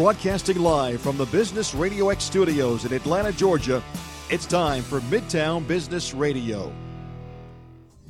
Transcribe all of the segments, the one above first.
Broadcasting live from the Business Radio X studios in Atlanta, Georgia, it's time for Midtown Business Radio.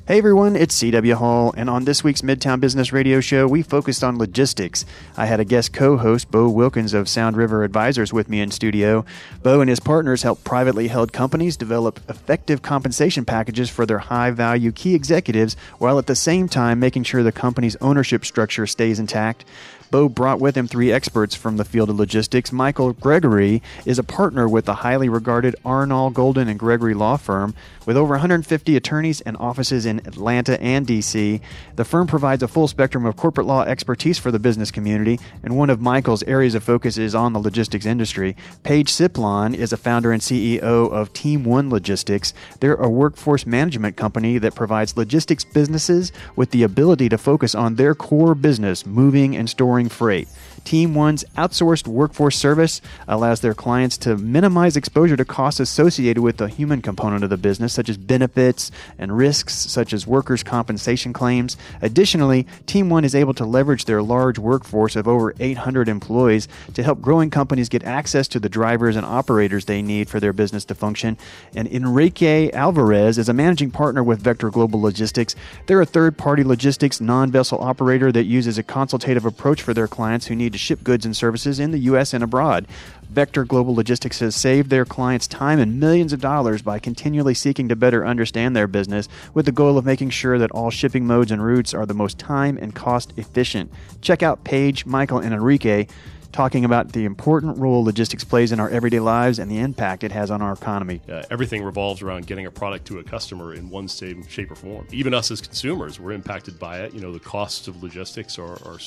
Hey everyone, it's CW Hall, and on this week's Midtown Business Radio Show, we focused on logistics. I had a guest co host, Bo Wilkins of Sound River Advisors, with me in studio. Bo and his partners help privately held companies develop effective compensation packages for their high value key executives while at the same time making sure the company's ownership structure stays intact. Bo brought with him three experts from the field of logistics. Michael Gregory is a partner with the highly regarded Arnall Golden and Gregory law firm. With over 150 attorneys and offices in Atlanta and DC, the firm provides a full spectrum of corporate law expertise for the business community, and one of Michael's areas of focus is on the logistics industry. Page Siplon is a founder and CEO of Team One Logistics. They're a workforce management company that provides logistics businesses with the ability to focus on their core business, moving and storing freight. Team One's outsourced workforce service allows their clients to minimize exposure to costs associated with the human component of the business, such as benefits and risks such as workers' compensation claims. Additionally, Team One is able to leverage their large workforce of over 800 employees to help growing companies get access to the drivers and operators they need for their business to function. And Enrique Alvarez is a managing partner with Vector Global Logistics. They're a third party logistics non vessel operator that uses a consultative approach for their clients who need to ship goods and services in the U.S. and abroad. Vector Global Logistics has saved their clients time and millions of dollars by continually seeking to better understand their business with the goal of making sure that all shipping modes and routes are the most time and cost efficient. Check out Page, Michael, and Enrique talking about the important role logistics plays in our everyday lives and the impact it has on our economy. Uh, everything revolves around getting a product to a customer in one same shape or form. Even us as consumers, we're impacted by it. You know, the costs of logistics are, are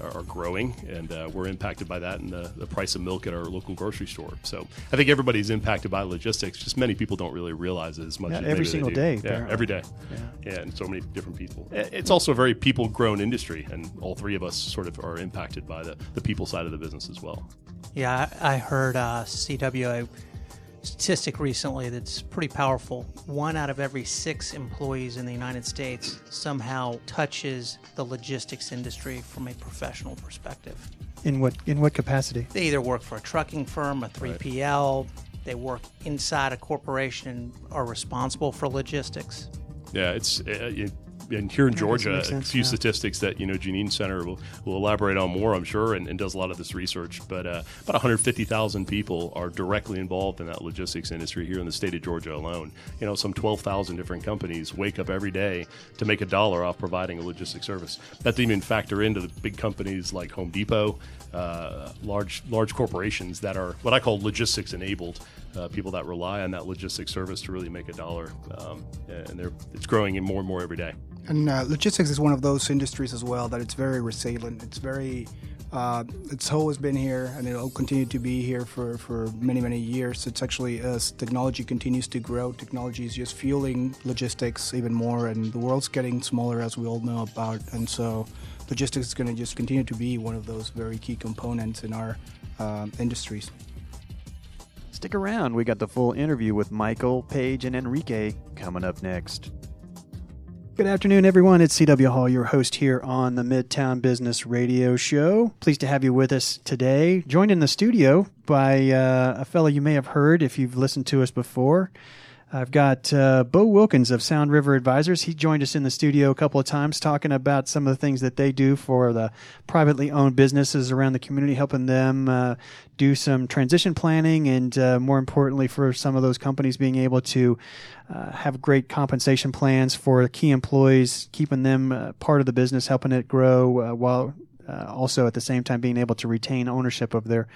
are growing, and uh, we're impacted by that and the, the price of milk at our local grocery store. So I think everybody's impacted by logistics. Just many people don't really realize it as much. Yeah, as every single day. Yeah, apparently. every day. Yeah. yeah, and so many different people. It's also a very people-grown industry, and all three of us sort of are impacted by the, the people side of the business as well. Yeah, I I heard uh, CW a statistic recently that's pretty powerful. One out of every six employees in the United States somehow touches the logistics industry from a professional perspective. In what in what capacity? They either work for a trucking firm, a 3PL, they work inside a corporation and are responsible for logistics. Yeah, it's uh, it, and here in Yeah, Georgia, that a few yeah. statistics that you know Janine Center will, will elaborate on more, I'm sure, and, and does a lot of this research. But uh, about 150,000 people are directly involved in that logistics industry here in the state of Georgia alone. You know, some 12,000 different companies wake up every day to make a dollar off providing a logistics service. That didn't even factor into the big companies like Home Depot, uh, large large corporations that are what I call logistics enabled. Uh, people that rely on that logistics service to really make a dollar, um, and they're it's growing in more and more every day. And uh, logistics is one of those industries as well that it's very resilient. It's very, uh, it's always been here and it'll continue to be here for, for many, many years. It's actually, as technology continues to grow, technology is just fueling logistics even more, and the world's getting smaller, as we all know about. And so, logistics is going to just continue to be one of those very key components in our uh, industries. Stick around. We got the full interview with Michael, Page, and Enrique coming up next. Good afternoon, everyone. It's CW Hall, your host here on the Midtown Business Radio Show. Pleased to have you with us today. Joined in the studio by uh, a fellow you may have heard if you've listened to us before. I've got uh, Bo Wilkins of Sound River Advisors. He joined us in the studio a couple of times talking about some of the things that they do for the privately owned businesses around the community, helping them uh, do some transition planning and, uh, more importantly, for some of those companies being able to uh, have great compensation plans for key employees, keeping them uh, part of the business, helping it grow, uh, while also at the same time being able to retain ownership of their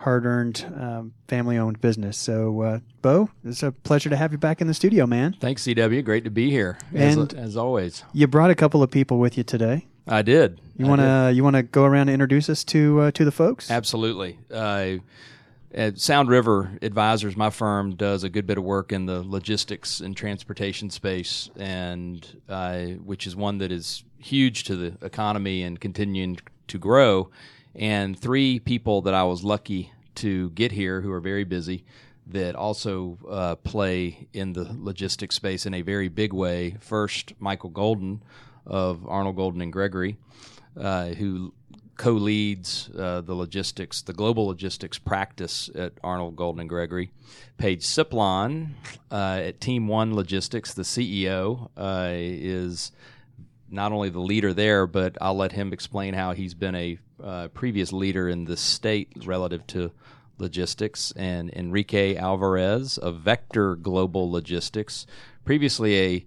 hard-earned um, family-owned business. So, uh, Bo, it's a pleasure to have you back in the studio, man. Thanks, CW. Great to be here, as, And- as always. You brought a couple of people with you today. I did. You want to you want to go around and introduce us to uh, to the folks? Absolutely. Uh, at Sound River Advisors, my firm does a good bit of work in the logistics and transportation space, and uh, which is one that is huge to the economy and continuing to grow. And three people that I was lucky to get here who are very busy that also uh, play in the logistics space in a very big way. First, Michael Golden of Arnall Golden and Gregory, uh, who co-leads uh, the logistics, the global logistics practice at Arnall Golden and Gregory. Page Siplon uh, at Team One Logistics, the CEO, uh, is not only the leader there, but I'll let him explain how he's been a uh, previous leader in the state relative to logistics. And Enrique Alvarez of Vector Global Logistics, previously a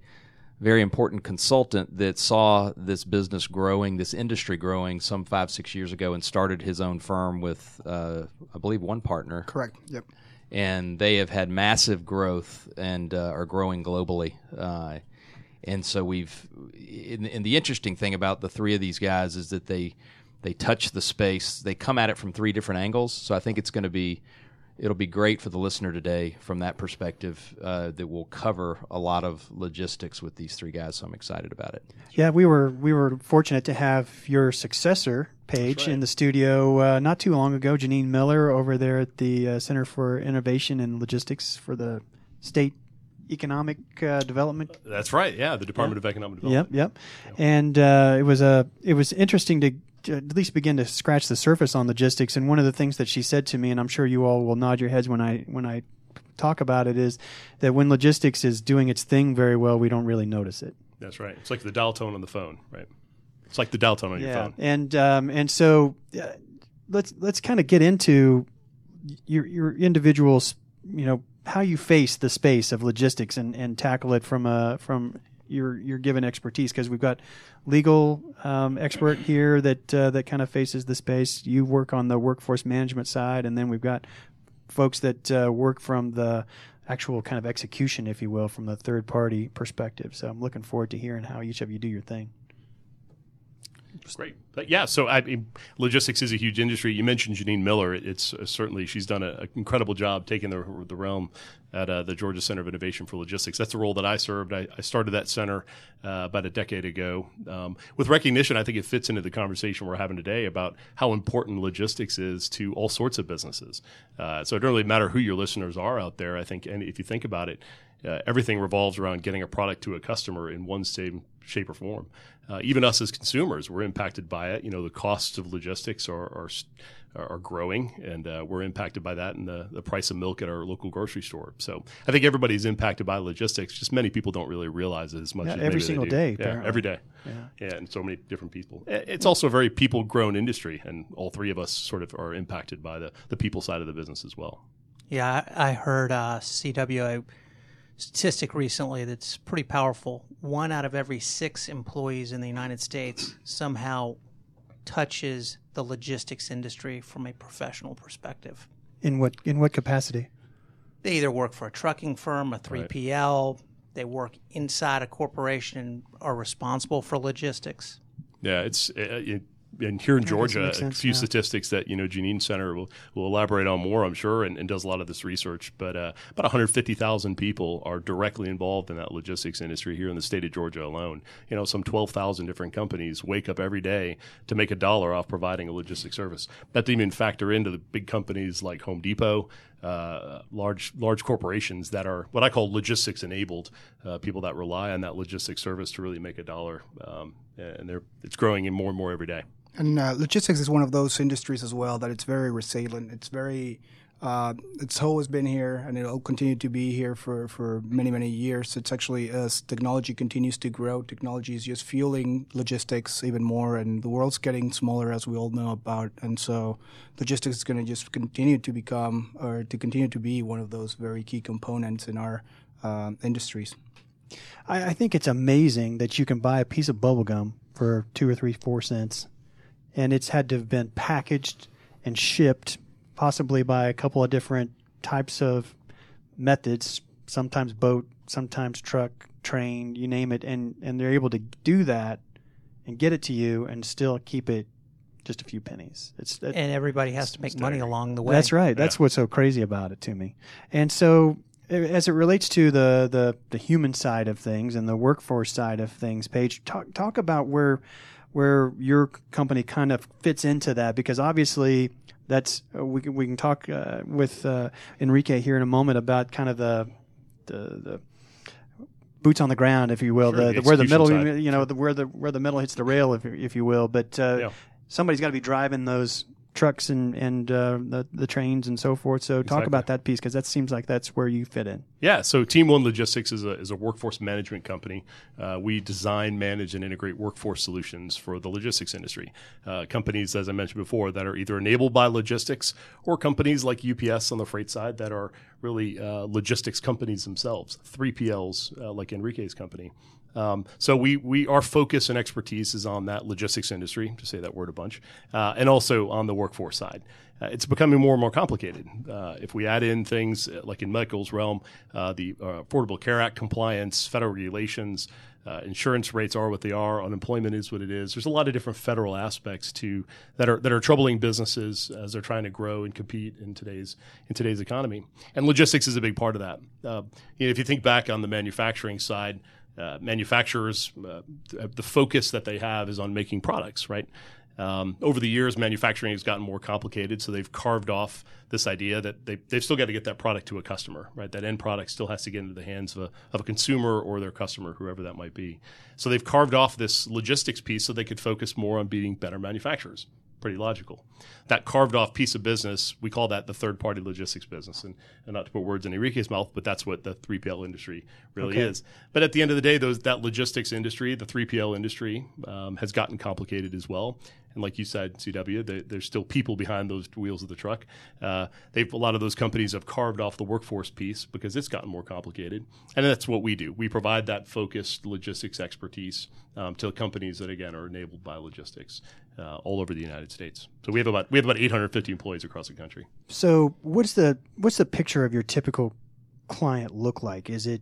very important consultant that saw this business growing, this industry growing some five, six years ago, and started his own firm with, uh, I believe, one partner. Correct. Yep. And they have had massive growth and uh, are growing globally. Uh, and so we've, and, and the interesting thing about the three of these guys is that they they touch the space. They come at it from three different angles. So I think it's going to be it'll be great for the listener today from that perspective uh, that will cover a lot of logistics with these three guys. So I'm excited about it. Yeah, we were we were fortunate to have your successor, Page, right. in the studio uh, not too long ago. Janine Miller over there at the uh, Center for Innovation and Logistics for the State Economic uh, Development. That's right. Yeah, the Department of Economic Development. Yep, yep. And uh, it was a it was interesting to to at least begin to scratch the surface on logistics. And one of the things that she said to me, and I'm sure you all will nod your heads when I when I talk about it, is that when logistics is doing its thing very well, we don't really notice it. That's right. It's like the dial tone on the phone, right? It's like the dial tone on your phone. And um, and so uh, let's let's kind of get into your your individuals, you know, how you face the space of logistics and, and tackle it from a from your your given expertise because we've got legal um, expert here that uh, that kind of faces the space. You work on the workforce management side, and then we've got folks that uh, work from the actual kind of execution, if you will, from the third party perspective. So I'm looking forward to hearing how each of you do your thing. Great. But yeah, so I mean, logistics is a huge industry. You mentioned Janine Miller. It's uh, certainly she's done an incredible job taking the, the realm at uh, the Georgia Center of Innovation for Logistics. That's the role that I served. I, I started that center uh, about a decade ago. Um, with recognition, I think it fits into the conversation we're having today about how important logistics is to all sorts of businesses. Uh, so it doesn't really matter who your listeners are out there. I think, and if you think about it, uh, everything revolves around getting a product to a customer in one same shape or form. Uh, even us as consumers, we're impacted by it. You know, the costs of logistics are are, are growing, and uh, we're impacted by that and the, the price of milk at our local grocery store. So I think everybody's impacted by logistics. Just many people don't really realize it as much Yeah, as every single day, Yeah, every day. Yeah. Yeah, and so many different people. It's also a very people grown industry, and all three of us sort of are impacted by the, the people side of the business as well. Yeah, I, I heard uh, CWA statistic recently that's pretty powerful. One out of every six employees in the United States somehow touches the logistics industry from a professional perspective. In what in what capacity? They either work for a trucking firm, a 3PL, they work inside a corporation and are responsible for logistics. Yeah, it's it, and here in Georgia, a sense, few yeah. statistics that you know Janine Center will, will elaborate on more, I'm sure, and, and does a lot of this research. But uh, about 150,000 people are directly involved in that logistics industry here in the state of Georgia alone. You know, some 12,000 different companies wake up every day to make a dollar off providing a logistics service. That didn't even factor into the big companies like Home Depot. Uh, large large corporations that are what I call logistics enabled, uh, people that rely on that logistics service to really make a dollar, um, and they're it's growing in more and more every day. And uh, logistics is one of those industries as well that it's very resilient. It's very, uh, it's always been here, and it'll continue to be here for, for many many years. It's actually as technology continues to grow, technology is just fueling logistics even more, and the world's getting smaller as we all know about. And so, logistics is going to just continue to become or to continue to be one of those very key components in our uh, industries. I, I think it's amazing that you can buy a piece of bubble gum for two or three, four cents, and it's had to have been packaged and shipped, possibly by a couple of different types of methods. Sometimes boat, sometimes truck, train, you name it, and and they're able to do that and get it to you and still keep it just a few pennies. It's that, And everybody has to make money along the way. that's right. That's what's so crazy about it to me. And so, as it relates to the, the, the human side of things and the workforce side of things, Page, talk talk about where where your company kind of fits into that because obviously that's uh, we can we can talk uh, with uh, Enrique here in a moment about kind of the the, the boots on the ground, if you will, Sure, the, the where the middle side. you know the where the where the middle hits the rail, if if you will. But uh, Yeah. somebody's got to be driving those trucks and and uh, the the trains and so forth. So talk Exactly. about that piece because that seems like that's where you fit in. Yeah, so Team One Logistics is a, is a workforce management company. Uh, we design, manage, and integrate workforce solutions for the logistics industry. Uh, companies, as I mentioned before, that are either enabled by logistics or companies like UPS on the freight side that are really uh, logistics companies themselves, 3PLs uh, like Enrique's company. Um, so we, we our focus and expertise is on that logistics industry, to say that word a bunch, uh, and also on the workforce side. Uh, it's becoming more and more complicated. Uh, if we add in things uh, like in Michael's realm, uh, the uh, Affordable Care Act compliance, federal regulations, insurance rates are what they are, unemployment is what it is. There's a lot of different federal aspects to that are that are troubling businesses as they're trying to grow and compete in today's in today's economy. And logistics is a big part of that. You know, if you think back on the manufacturing side, uh, manufacturers, uh, the focus that they have is on making products, right? Um, over the years, manufacturing has gotten more complicated, so they've carved off this idea that they, they've still got to get that product to a customer, right? That end product still has to get into the hands of a, of a consumer or their customer, whoever that might be. So they've carved off this logistics piece so they could focus more on being better manufacturers. Pretty logical. That carved off piece of business, we call that the third party logistics business. And, and not to put words in Enrique's mouth, but that's what the 3PL industry really Okay. is. But at the end of the day, those that logistics industry, the 3PL industry, um, has gotten complicated as well. And like you said, CW, they, there's still people behind those wheels of the truck. Uh, they've a lot of those companies have carved off the workforce piece because it's gotten more complicated. And that's what we do. We provide that focused logistics expertise um, to companies that again are enabled by logistics uh, all over the United States. So we have about we have about 850 employees across the country. So what's the what's the picture of your typical client look like? Is it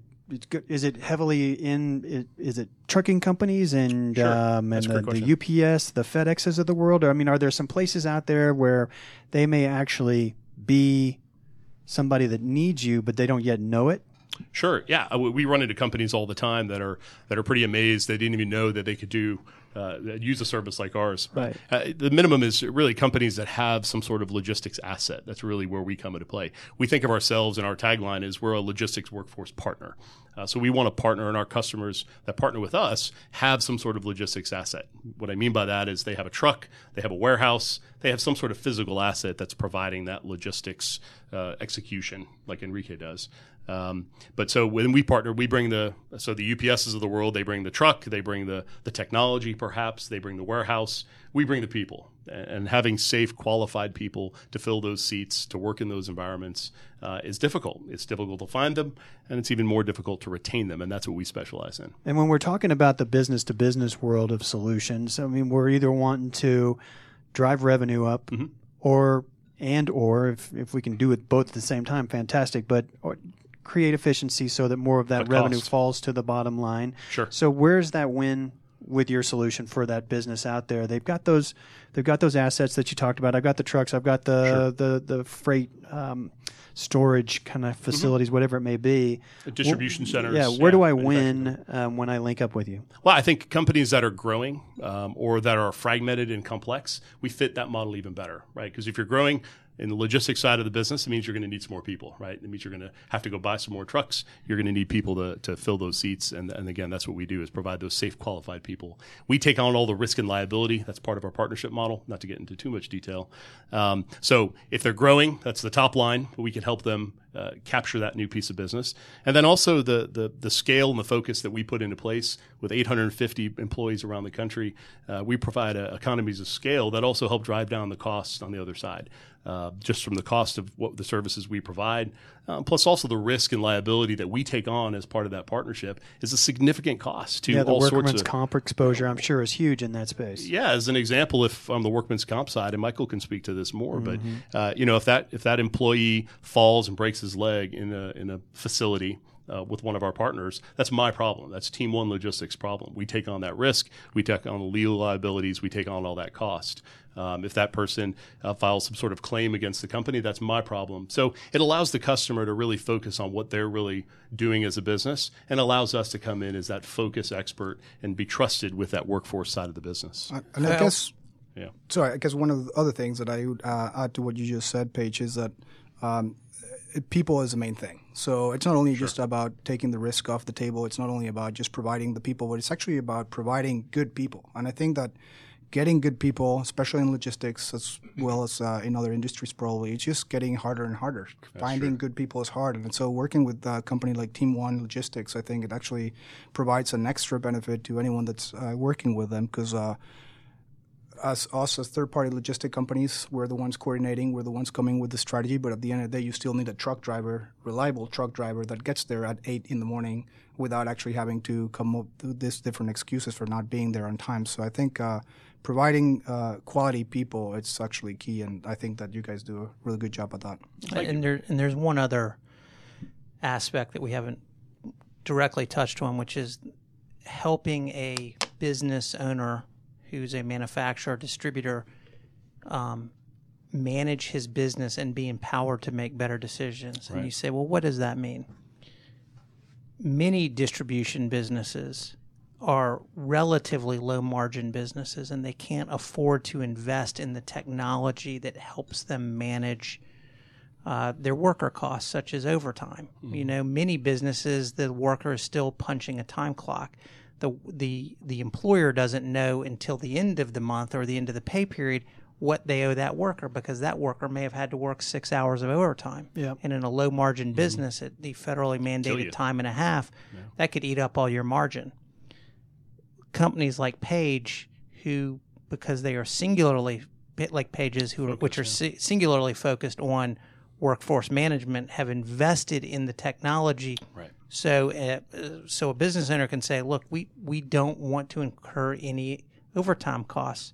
is it heavily in is it trucking companies and Sure. um, and the, the UPS, the FedExes of the world? Or, I mean, are there some places out there where they may actually be somebody that needs you, but they don't yet know it? Sure. Yeah, Uh, we we run into companies all the time that are that are pretty amazed they didn't even know that they could do uh, use a service like ours. Right. Uh, the minimum is really companies that have some sort of logistics asset. That's really where we come into play. We think of ourselves and our tagline is we're a logistics workforce partner. Uh, so we want to partner, and our customers that partner with us have some sort of logistics asset. What I mean by that is they have a truck, they have a warehouse, they have some sort of physical asset that's providing that logistics uh, execution, like Enrique does. Um, but so when we partner, we bring the so the UPSs of the world. They bring the truck, they bring the the technology, perhaps they bring the warehouse. We bring the people, and, having safe, qualified people to fill those seats to work in those environments uh, is difficult. It's difficult to find them, and it's even more difficult to retain them, and that's what we specialize in. And when we're talking about the business to business world of solutions, I mean, we're either wanting to drive revenue up Mhm. or and or if, if we can do it both at the same time, fantastic, but or create efficiency so that more of that revenue falls to the bottom line. Sure. So where's that win with your solution for that business out there? They've got those they've got those assets that you talked about. I've got the trucks, I've got the Sure. the the freight um, storage kind of facilities, whatever it may be. The distribution centers. Yeah, where do I win um, when I link up with you? Well, I think companies that are growing um, or that are fragmented and complex, we fit that model even better, right? Because if you're growing in the logistics side of the business, it means you're going to need some more people, right? It means you're going to have to go buy some more trucks. You're going to need people to, to fill those seats. And, and again, that's what we do is provide those safe, qualified people. We take on all the risk and liability. That's part of our partnership model, not to get into too much detail. Um, so if they're growing, that's the top line. We can help them uh, capture that new piece of business. And then also the, the the scale and the focus that we put into place with 850 employees around the country, uh, we provide uh, economies of scale that also help drive down the costs on the other side. Uh, just from the cost of what the services we provide, um, plus also the risk and liability that we take on as part of that partnership is a significant cost to Yeah, the all sorts workman's of comp exposure, I'm sure, is huge in that space. yeah, as an example, if on the workman's comp side, and Michael can speak to this more, Mm-hmm. but uh, you know, if that if that employee falls and breaks his leg in a in a facility. Uh, with one of our partners, that's my problem. That's Team One Logistics' problem. We take on that risk. We take on the legal liabilities. We take on all that cost. Um, if that person uh, files some sort of claim against the company, that's my problem. So it allows the customer to really focus on what they're really doing as a business, and allows us to come in as that focus expert and be trusted with that workforce side of the business. And I guess, Yeah. sorry, I guess one of the other things that I would uh, add to what you just said, Page, is that um, it- people is the main thing. So it's not only just about taking the risk off the table. It's not only about just providing the people, but it's actually about providing good people. And I think that getting good people, especially in logistics as well as uh, in other industries, probably it's just getting harder and harder. Finding good people is hard, and so working with a company like Team One Logistics, I think it actually provides an extra benefit to anyone that's uh, working with them because. Uh, us, us as third-party logistic companies, we're the ones coordinating, we're the ones coming with the strategy. But at the end of the day, you still need a truck driver, reliable truck driver that gets there at eight in the morning without actually having to come up with these different excuses for not being there on time. So I think uh, providing uh, quality people it's actually key, and I think that you guys do a really good job at that. and there and there's one other aspect that we haven't directly touched on, which is helping a business owner who's a manufacturer distributor um, manage his business and be empowered to make better decisions. And you say, well, what does that mean? Many distribution businesses are relatively low margin businesses and they can't afford to invest in the technology that helps them manage uh, their worker costs, such as overtime. You know, many businesses, the worker is still punching a time clock. The, the, the employer doesn't know until the end of the month or the end of the pay period what they owe that worker because that worker may have had to work six hours of overtime. Yep. And in a low margin business at the federally mandated time and a half, that could eat up all your margin companies like Page, who because they are singularly like Page's, who are, which are si- singularly focused on workforce management, have invested in the technology. Right. So, uh, uh, so a business owner can say, "Look, we we don't want to incur any overtime costs."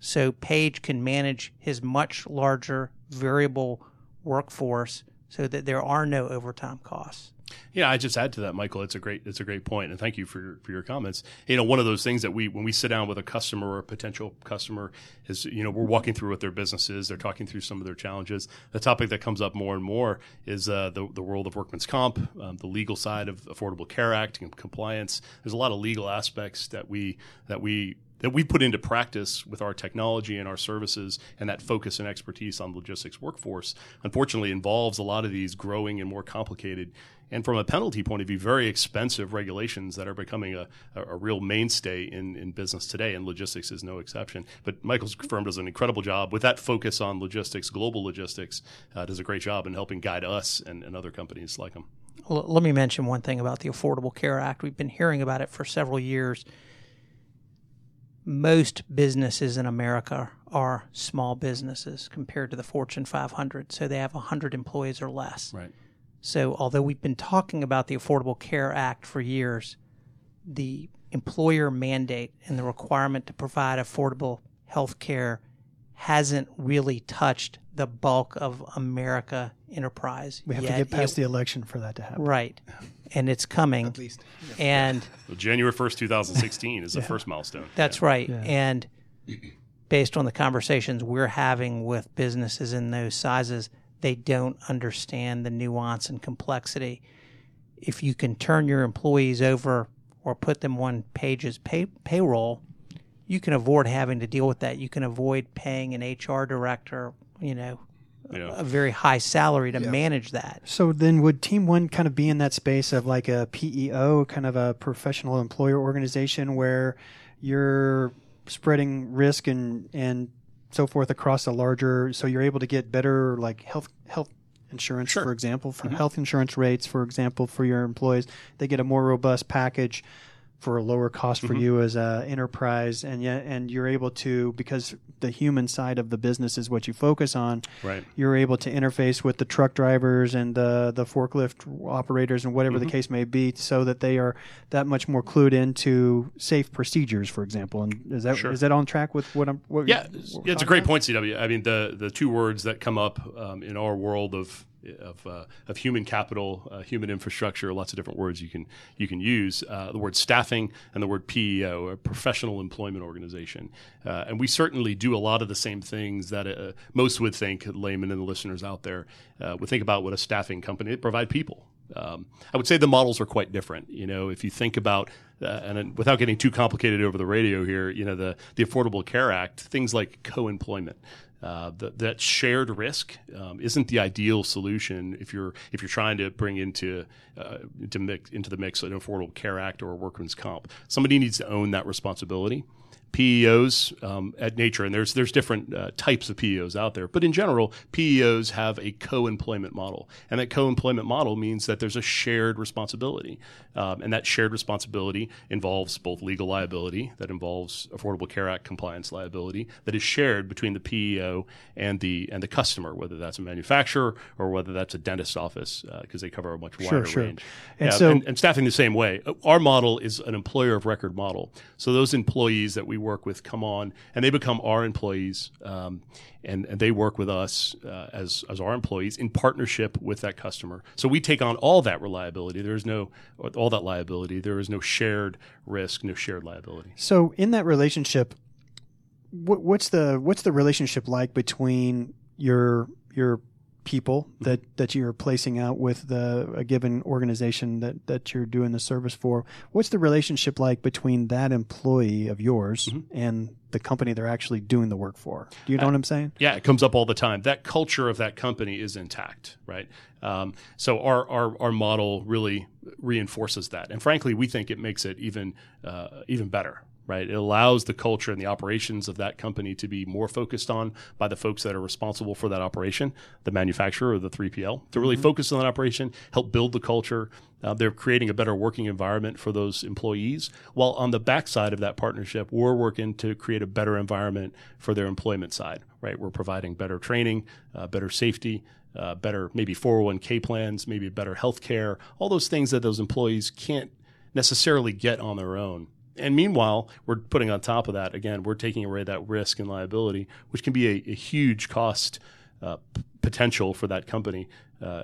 So Page can manage his much larger variable workforce so that there are no overtime costs. Yeah, I just add to that, Michael. It's a great, it's a great point, and thank you for your, for your comments. You know, one of those things that we, when we sit down with a customer or a potential customer, is you know we're walking through what their business is. They're talking through some of their challenges. The topic that comes up more and more is uh, the the world of workman's comp, um, the legal side of Affordable Care Act and compliance. There's a lot of legal aspects that we that we that we put into practice with our technology and our services and that focus and expertise on logistics workforce unfortunately involves a lot of these growing and more complicated and from a penalty point of view very expensive regulations that are becoming a, a, real mainstay in, in business today and logistics is no exception but michael's firm does an incredible job with that focus on logistics global logistics uh, does a great job in helping guide us and, and other companies like them let me mention one thing about the Affordable Care Act. We've been hearing about it for several years. Most businesses in America are small businesses compared to the Fortune 500, so they have 100 employees or less. right So, although we've been talking about the Affordable Care Act for years, the employer mandate and the requirement to provide affordable health care hasn't really touched the bulk of America enterprise. We have yet. to get past It- the election for that to happen. Right. And it's coming. At least. And well, january 1st 2016 is the first milestone that's right. Yeah. And based on the conversations we're having with businesses in those sizes, they don't understand the nuance and complexity. If you can turn your employees over or put them on Page's pay, payroll, you can avoid having to deal with that. You can avoid paying an HR director, you know, Yeah. a very high salary to manage that. So then, would Team One kind of be in that space of like a PEO, kind of a professional employer organization, where you're spreading risk and and so forth across a larger, so you're able to get better like health health insurance, for example, for mm-hmm. health insurance rates, for example, for your employees, they get a more robust package for a lower cost for you as a enterprise and yet and you're able to because the human side of the business is what you focus on Right. you're able to interface with the truck drivers and the the forklift operators and whatever Mm-hmm. the case may be so that they are that much more clued into safe procedures for example and is that is Sure. that on track with what I'm what Yeah, what it's a great about? point, CW. I mean, the the two words that come up um, in our world of of, uh, of human capital, uh, human infrastructure, lots of different words you can you can use. Uh, the word staffing and the word PEO, a professional employment organization, uh, and we certainly do a lot of the same things that uh, most would think, laymen and the listeners out there uh, would think about what a staffing company. They provide people. Um, I would say the models are quite different. You know, if you think about, uh, and without getting too complicated over the radio here, you know, the, the Affordable Care Act, things like co-employment, uh, th- that shared risk um, isn't the ideal solution if you're if you're trying to bring into uh, into mix into the mix of an Affordable Care Act or a workman's comp. Somebody needs to own that responsibility. PEOs um, at nature, and there's there's different uh, types of PEOs out there, but in general, PEOs have a co-employment model, and that co-employment model means that there's a shared responsibility, um, and that shared responsibility involves both legal liability, that involves Affordable Care Act compliance liability, that is shared between the PEO and the and the customer, whether that's a manufacturer or whether that's a dentist office, because uh, they cover a much wider sure, sure. And yeah, so, and, and staffing the same way. Our model is an employer of record model, so those employees that we work with come on and they become our employees um, and, and they work with us uh, as, as our employees in partnership with that customer. So we take on all that reliability. There is no all that liability. There is no shared risk no shared liability. So in that relationship what, what's the what's the relationship like between your your people that, that you're placing out with the a given organization that, that you're doing the service for. What's the relationship like between that employee of yours mm-hmm. and the company they're actually doing the work for? Do you know uh, what I'm saying? Yeah, it comes up all the time. That culture of that company is intact, right? Um, so our, our our model really reinforces that, and frankly, we think it makes it even uh, even better, right? It allows the culture and the operations of that company to be more focused on by the folks that are responsible for that operation, the manufacturer or the 3PL, to really mm-hmm. focus on that operation, help build the culture. Uh, they're creating a better working environment for those employees. While on the backside of that partnership, we're working to create a better environment for their employment side, right? We're providing better training, uh, better safety, uh, better maybe 401k plans, maybe better health care, all those things that those employees can't necessarily get on their own and meanwhile, we're putting on top of that again, we're taking away that risk and liability, which can be a, a huge cost uh, p- potential for that company uh,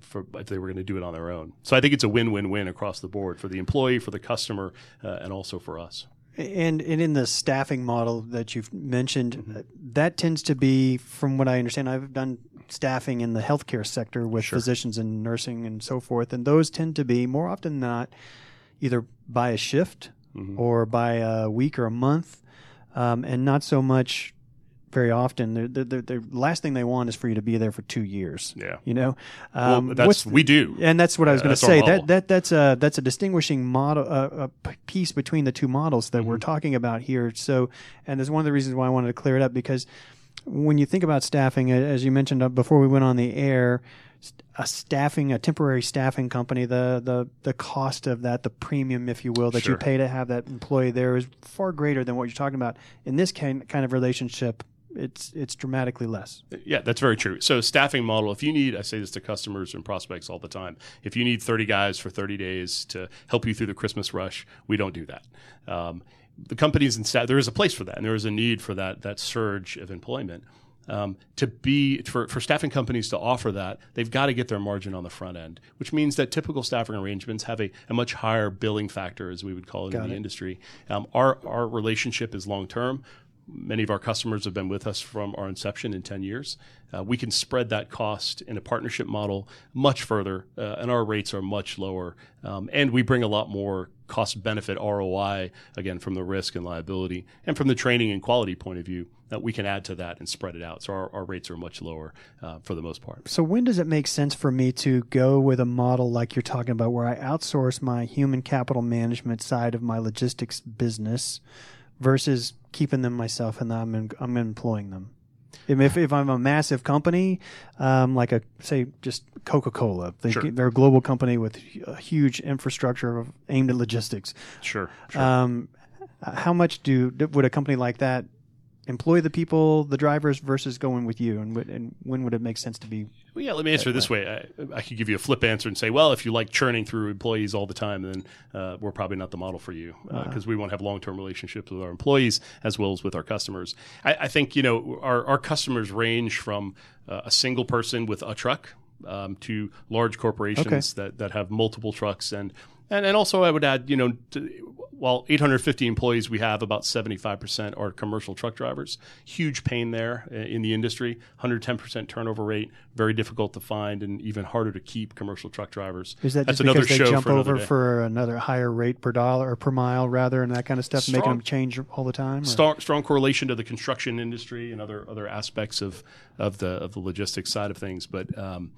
for, if they were going to do it on their own. So I think it's a win-win-win across the board for the employee, for the customer, uh, and also for us. And, and in the staffing model that you've mentioned, mm-hmm. that tends to be, from what I understand, I've done staffing in the healthcare sector with sure. physicians and nursing and so forth, and those tend to be more often than not either by a shift mm-hmm. or by a week or a month, um, and not so much very often. The last thing they want is for you to be there for two years. Yeah, you know. Um, well, that's we do, and that's what I was going to say. That that that's a that's a distinguishing model, uh, a piece between the two models that mm-hmm. we're talking about here. So, and there's one of the reasons why I wanted to clear it up because when you think about staffing, as you mentioned uh, before we went on the air, a staffing, a temporary staffing company, the the the cost of that, the premium, if you will, that sure. you pay to have that employee there is far greater than what you're talking about. In this kind kind of relationship, it's it's dramatically less. Yeah, that's very true. So staffing model, if you need, I say this to customers and prospects all the time, if you need 30 guys for 30 days to help you through the Christmas rush, we don't do that. Um, the companies and staff, there is a place for that, and there is a need for that that surge of employment. Um, to be for, for staffing companies to offer that, they've got to get their margin on the front end, which means that typical staffing arrangements have a, a much higher billing factor, as we would call it got in the it. industry. Um, our our relationship is long term. Many of our customers have been with us from our inception in 10 years. Uh, we can spread that cost in a partnership model much further, uh, and our rates are much lower. Um, and we bring a lot more cost benefit ROI, again, from the risk and liability, and from the training and quality point of view, that we can add to that and spread it out. So our, our rates are much lower uh, for the most part. So when does it make sense for me to go with a model like you're talking about, where I outsource my human capital management side of my logistics business versus keeping them myself and I'm, in, I'm employing them? If, if I'm a massive company, um, like a say just Coca Cola, they, sure. they're a global company with a huge infrastructure aimed at logistics. Sure. sure. Um, how much do would a company like that employ the people, the drivers, versus going with you? And, and when would it make sense to be? Well, yeah, let me answer this way. I, I, could give you a flip answer and say, well, if you like churning through employees all the time, then uh, we're probably not the model for you because uh, uh-huh. we won't have long term relationships with our employees as well as with our customers. I, I think you know our, our customers range from uh, a single person with a truck um, to large corporations okay. that, that have multiple trucks and and, and also I would add, you know, to, while 850 employees we have, about 75% are commercial truck drivers. Huge pain there in the industry. 110% turnover rate, very difficult to find, and even harder to keep commercial truck drivers. Is that That's just another because they jump for over for another higher rate per dollar or per mile, rather, and that kind of stuff, strong, making them change all the time? Strong, strong correlation to the construction industry and other other aspects of of the of the logistics side of things, but. Um,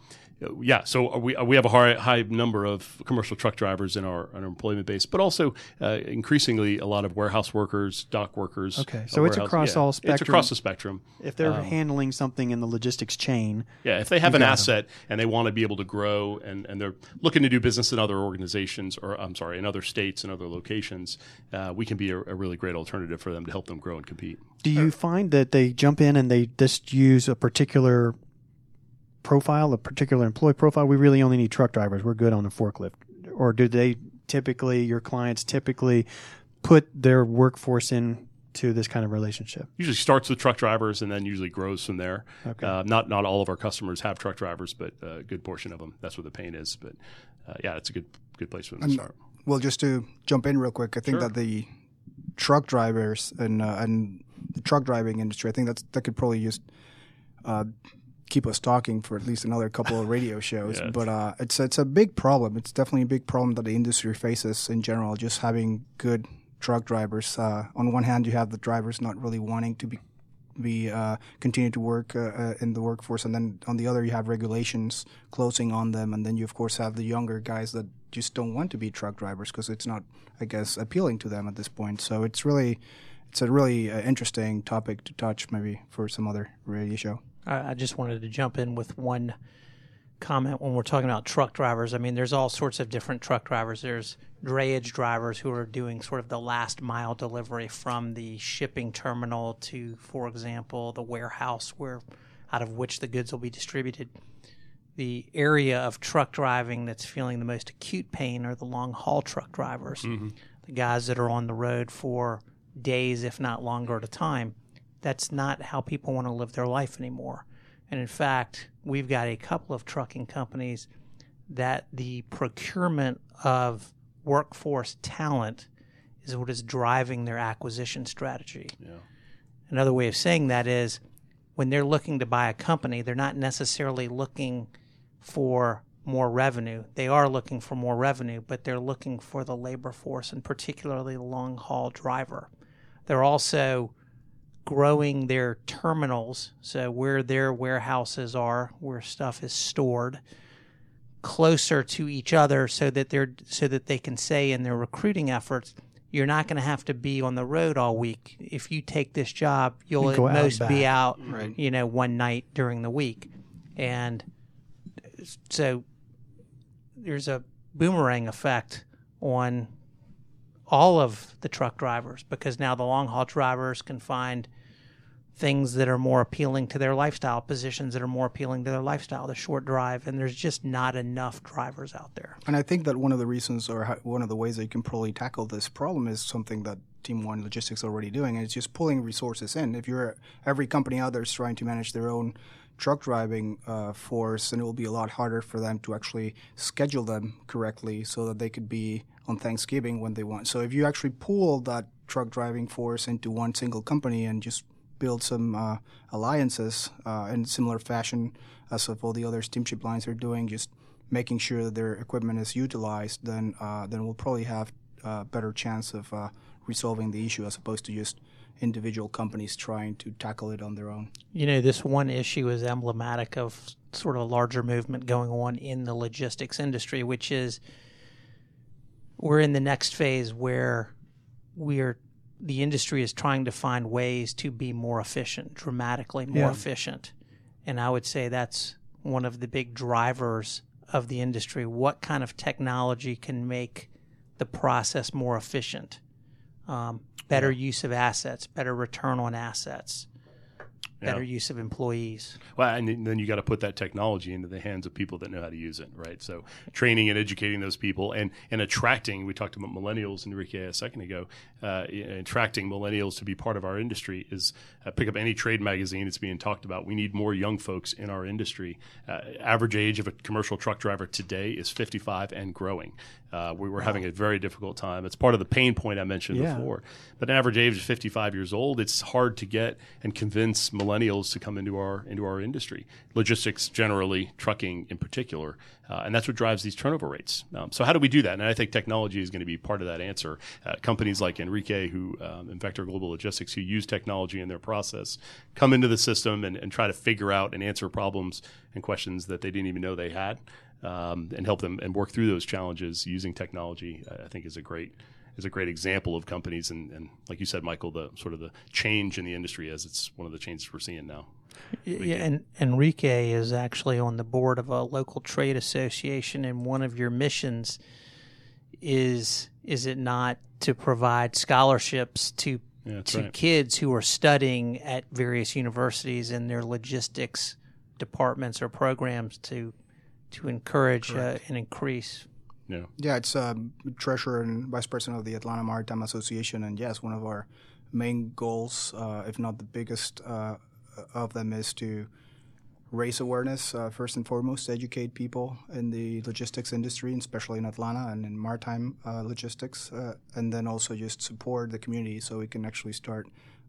yeah, so we we have a high, high number of commercial truck drivers in our, in our employment base, but also uh, increasingly a lot of warehouse workers, dock workers. Okay, uh, so it's across yeah, all It's across the spectrum. If they're Um, handling something in the logistics chain, Yeah, if they have an asset and they want to be able to grow and, and they're looking to do business in other organizations or I'm sorry, in other states and other locations, uh, we can be a, a really great alternative for them to help them grow and compete. do you find that they jump in and they just use a particular profile, a particular employee profile? We really only need truck drivers. We're good on the forklift. Or do they typically, your clients typically put their workforce in to this kind of relationship? Usually starts with truck drivers and then usually grows from there. Okay. Uh, not not all of our customers have truck drivers, but a good portion of them. That's where the pain is. But uh, yeah, it's a good good place for them to And- start. Well, just to jump in real quick, I think Sure. that the truck drivers and uh, and the truck driving industry, I think that's that could probably just uh, keep us talking for at least another couple of radio shows. Yeah. But uh, it's it's a big problem. It's definitely a big problem that the industry faces in general. Just having good truck drivers. Uh, on one hand, you have the drivers not really wanting to be be uh, continue to work uh, uh, in the workforce, and then on the other you have regulations closing on them, and then you of course have the younger guys that just don't want to be truck drivers because it's not, I guess, appealing to them at this point. So it's really, it's a really uh, interesting topic to touch, maybe for some other radio show. I I just wanted to jump in with one comment when we're talking about truck drivers. I mean, there's all sorts of different truck drivers. There's drayage drivers who are doing sort of the last mile delivery from the shipping terminal to, for example, the warehouse where out of which the goods will be distributed. The area of truck driving that's feeling the most acute pain are the long haul truck drivers, mm-hmm. the guys that are on the road for days, if not longer at a time. That's not how people want to live their life anymore. And in fact, we've got a couple of trucking companies that the procurement of workforce talent is what is driving their acquisition strategy. Another way of saying that is when they're looking to buy a company, they're not necessarily looking for more revenue. They are looking for more revenue, but they're looking for the labor force and particularly the long haul driver. They're also growing their terminals, so where their warehouses are, where stuff is stored, closer to each other so that they're so that they can say in their recruiting efforts, you're not going to have to be on the road all week. If you take this job, you'll You at go out most be back. out, you know, one night during the week, and so there's a boomerang effect on all of the truck drivers because now the long haul drivers can find things that are more appealing to their lifestyle, positions that are more appealing to their lifestyle, the short drive, and there's just not enough drivers out there. And I think that one of the reasons, or one of the ways that you can probably tackle this problem, is something that Team One Logistics is already doing, and it's just pulling resources in. If you're every company out there is trying to manage their own truck driving uh, force, and it will be a lot harder for them to actually schedule them correctly so that they could be on Thanksgiving when they want. So if you actually pool that truck driving force into one single company and just build some uh, alliances uh, in similar fashion as of all the other steamship lines are doing, just making sure that their equipment is utilized, then uh, then we'll probably have a better chance of uh, resolving the issue as opposed to just individual companies trying to tackle it on their own. You know, this one issue is emblematic of sort of a larger movement going on in the logistics industry, which is we're in the next phase where we're the industry is trying to find ways to be more efficient, dramatically more Yeah. efficient. And I would say that's one of the big drivers of the industry. What kind of technology can make the process more efficient? Um, better use of assets, better return on assets, better use of employees. Well, and then you got to put that technology into the hands of people that know how to use it, right? So training and educating those people and, and attracting, we talked about millennials, Enrique, a second ago, uh, attracting millennials to be part of our industry is uh, pick up any trade magazine, it's being talked about. We need more young folks in our industry. Uh, average age of a commercial truck driver today is 55 and growing. Uh, we were having a very difficult time. It's part of the pain point I mentioned Yeah. before. But an average age of 55 years old, it's hard to get and convince millennials millennials to come into our into our industry, logistics generally, trucking in particular, uh, and that's what drives these turnover rates. Um, so how do we do that? And I think technology is going to be part of that answer. Uh, companies like Enrique, who um, Vector Global Logistics, who use technology in their process, come into the system and, and try to figure out and answer problems and questions that they didn't even know they had, um, and help them and work through those challenges using technology. I think is a great is a great example of companies and, and like you said, Michael, the sort of the change in the industry as it's one of the changes we're seeing now. Yeah, and Enrique is actually on the board of a local trade association, and one of your missions is is it not to provide scholarships to Yeah, to right. kids who are studying at various universities in their logistics departments or programs to to encourage uh, and increase. Yeah. Yeah, it's um, treasurer and vice president of the Atlanta Maritime Association, and yes, one of our main goals, uh, if not the biggest uh, of them, is to raise awareness uh, first and foremost, educate people in the logistics industry, especially in Atlanta and in maritime uh, logistics, uh, and then also just support the community so we can actually start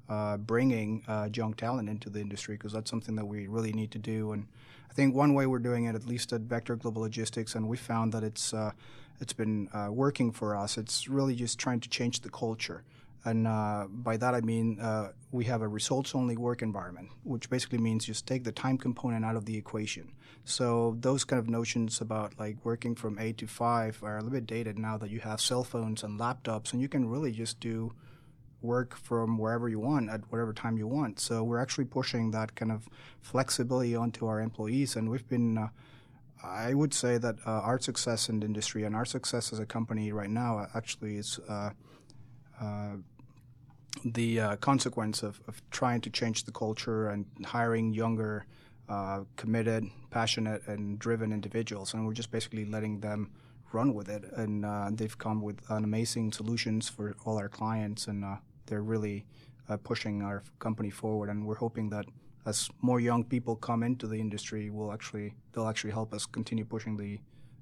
uh, bringing young talent into the industry because that's something that we really need to do. And I think one way we're doing it, at least at Vector Global Logistics, and we found that it's uh, it's been uh, working for us. It's really just trying to change the culture. And uh, by that I mean uh, we have a results-only work environment, which basically means just take the time component out of the equation. So those kind of notions about like working from eight to five are a little bit dated now that you have cell phones and laptops, and you can really just do work from wherever you want at whatever time you want. So we're actually pushing that kind of flexibility onto our employees, and we've been. Uh, I would say that uh, our success in the industry and our success as a company right now actually is uh, uh, the uh, consequence of, of trying to change the culture and hiring younger, uh, committed, passionate, and driven individuals. And we're just basically letting them run with it. And they've come with an amazing solutions for all our clients, and they're really uh, pushing our company forward. And we're hoping that as more young people come into the industry, will actually they'll actually help us continue pushing the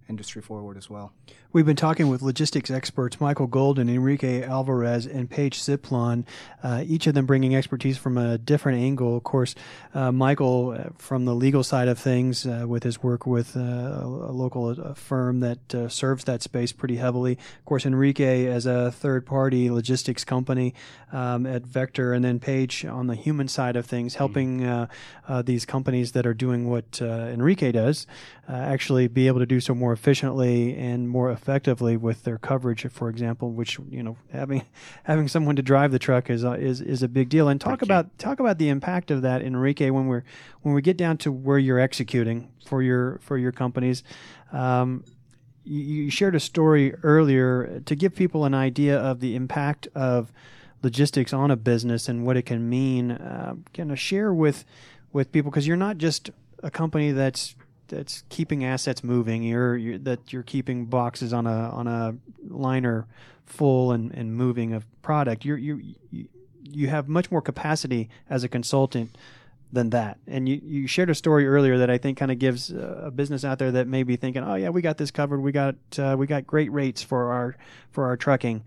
industry forward as well. We've been talking with logistics experts Michael Golden, Enrique Alvarez, and Page Siplon, uh, each of them bringing expertise from a different angle. Of course, uh, Michael uh, from the legal side of things uh, with his work with uh, a, local uh, firm that uh, serves that space pretty heavily. Of course, Enrique as a third party logistics company um, at Vector, and then Page on the human side of things, helping uh, uh, these companies that are doing what uh, Enrique does uh, actually be able to do so more efficiently and more effectively with their coverage, for example. Which you know, having having someone to drive the truck is uh, is is a big deal. And talk about talk about the impact of that, Enrique, when we're when we get down to where you're executing for your for your companies. Um, you, you shared a story earlier to give people an idea of the impact of logistics on a business and what it can mean. Uh, kind of share with with people because you're not just a company that's that's keeping assets moving. You're, you're that you're keeping boxes on a on a liner full and, and moving of product. You're you you you have much more capacity as a consultant than that. And you, you shared a story earlier that I think kind of gives a business out there that may be thinking, oh yeah, we got this covered. We got uh, we got great rates for our for our trucking.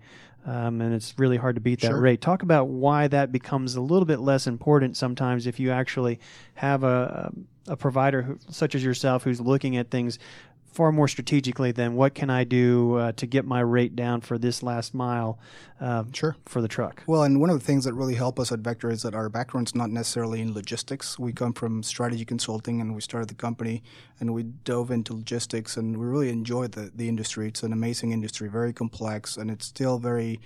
Um, and it's really hard to beat that Sure. rate. Talk about why that becomes a little bit less important sometimes if you actually have a, a provider who, such as yourself who's looking at things far more strategically than what can I do uh, to get my rate down for this last mile um, Sure. for the truck. Well, and one of the things that really help us at Vector is that our background's not necessarily in logistics. We come from strategy consulting, and we started the company, and we dove into logistics, and we really enjoyed the, the industry. It's an amazing industry, very complex, and it's still very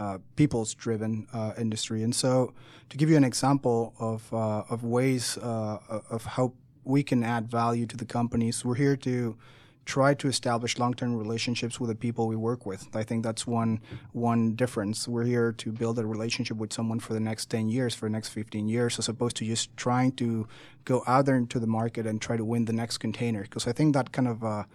uh, people's driven uh, industry. And so, to give you an example of uh, of ways uh, of how we can add value to the companies, we're here to try to establish long-term relationships with the people we work with. I think that's one one difference. We're here to build a relationship with someone for the next 10 years, for the next 15 years, as opposed to just trying to go out there into the market and try to win the next container. Because I think that kind of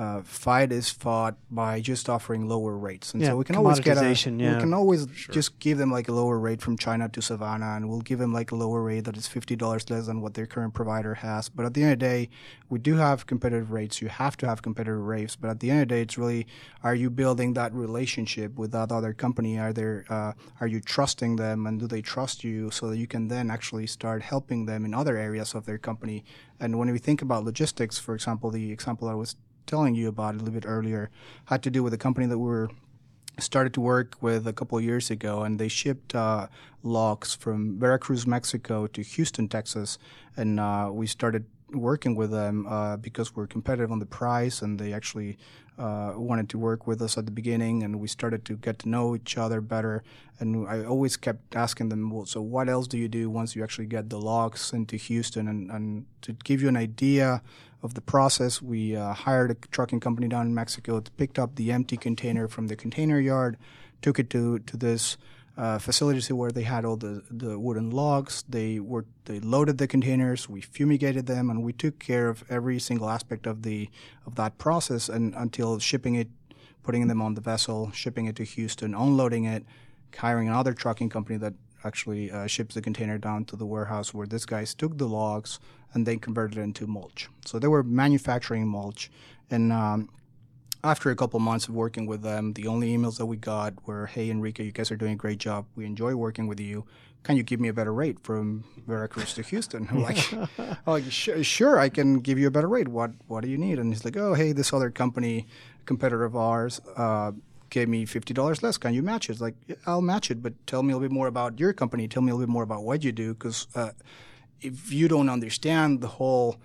uh, fight is fought by just offering lower rates, and Yeah, so we can always get a, yeah. we can always just give them like a lower rate from China to Savannah, and we'll give them like a lower rate that is fifty dollars less than what their current provider has. But at the end of the day, we do have competitive rates. You have to have competitive rates, but at the end of the day, it's really are you building that relationship with that other company? Are there uh, are you trusting them, and do they trust you so that you can then actually start helping them in other areas of their company? And when we think about logistics, for example, the example I was telling you about a little bit earlier had to do with a company that we were started to work with a couple of years ago, and they shipped uh, from Veracruz, Mexico, to Houston, Texas, and uh, we started working with them uh, because we're competitive on the price, and they actually uh, wanted to work with us at the beginning, and we started to get to know each other better. And I always kept asking them, well, so what else do you do once you actually get the logs into Houston? And, and to give you an idea of the process, we uh, hired a trucking company down in Mexico, It picked up the empty container from the container yard, took it to, to this uh, facilities where they had all the, the wooden logs. They were they loaded the containers. We fumigated them, and we took care of every single aspect of the of that process. And until shipping it, putting them on the vessel, shipping it to Houston, unloading it, hiring another trucking company that actually uh, ships the container down to the warehouse where this guys took the logs and they converted it into mulch. So they were manufacturing mulch, and um, after a couple months of working with them, the only emails that we got were, "Hey Enrique, you guys are doing a great job. We enjoy working with you. Can you give me a better rate from Veracruz to Houston?" I'm like, I'm like sure, sure, I can give you a better rate. What What do you need? And he's like, "Oh, hey, this other company, competitor of ours." Uh, Gave me fifty dollars less. Can you match it? It's like yeah, I'll match it, but tell me a little bit more about your company. Tell me a little bit more about what you do, because uh, if you don't understand the whole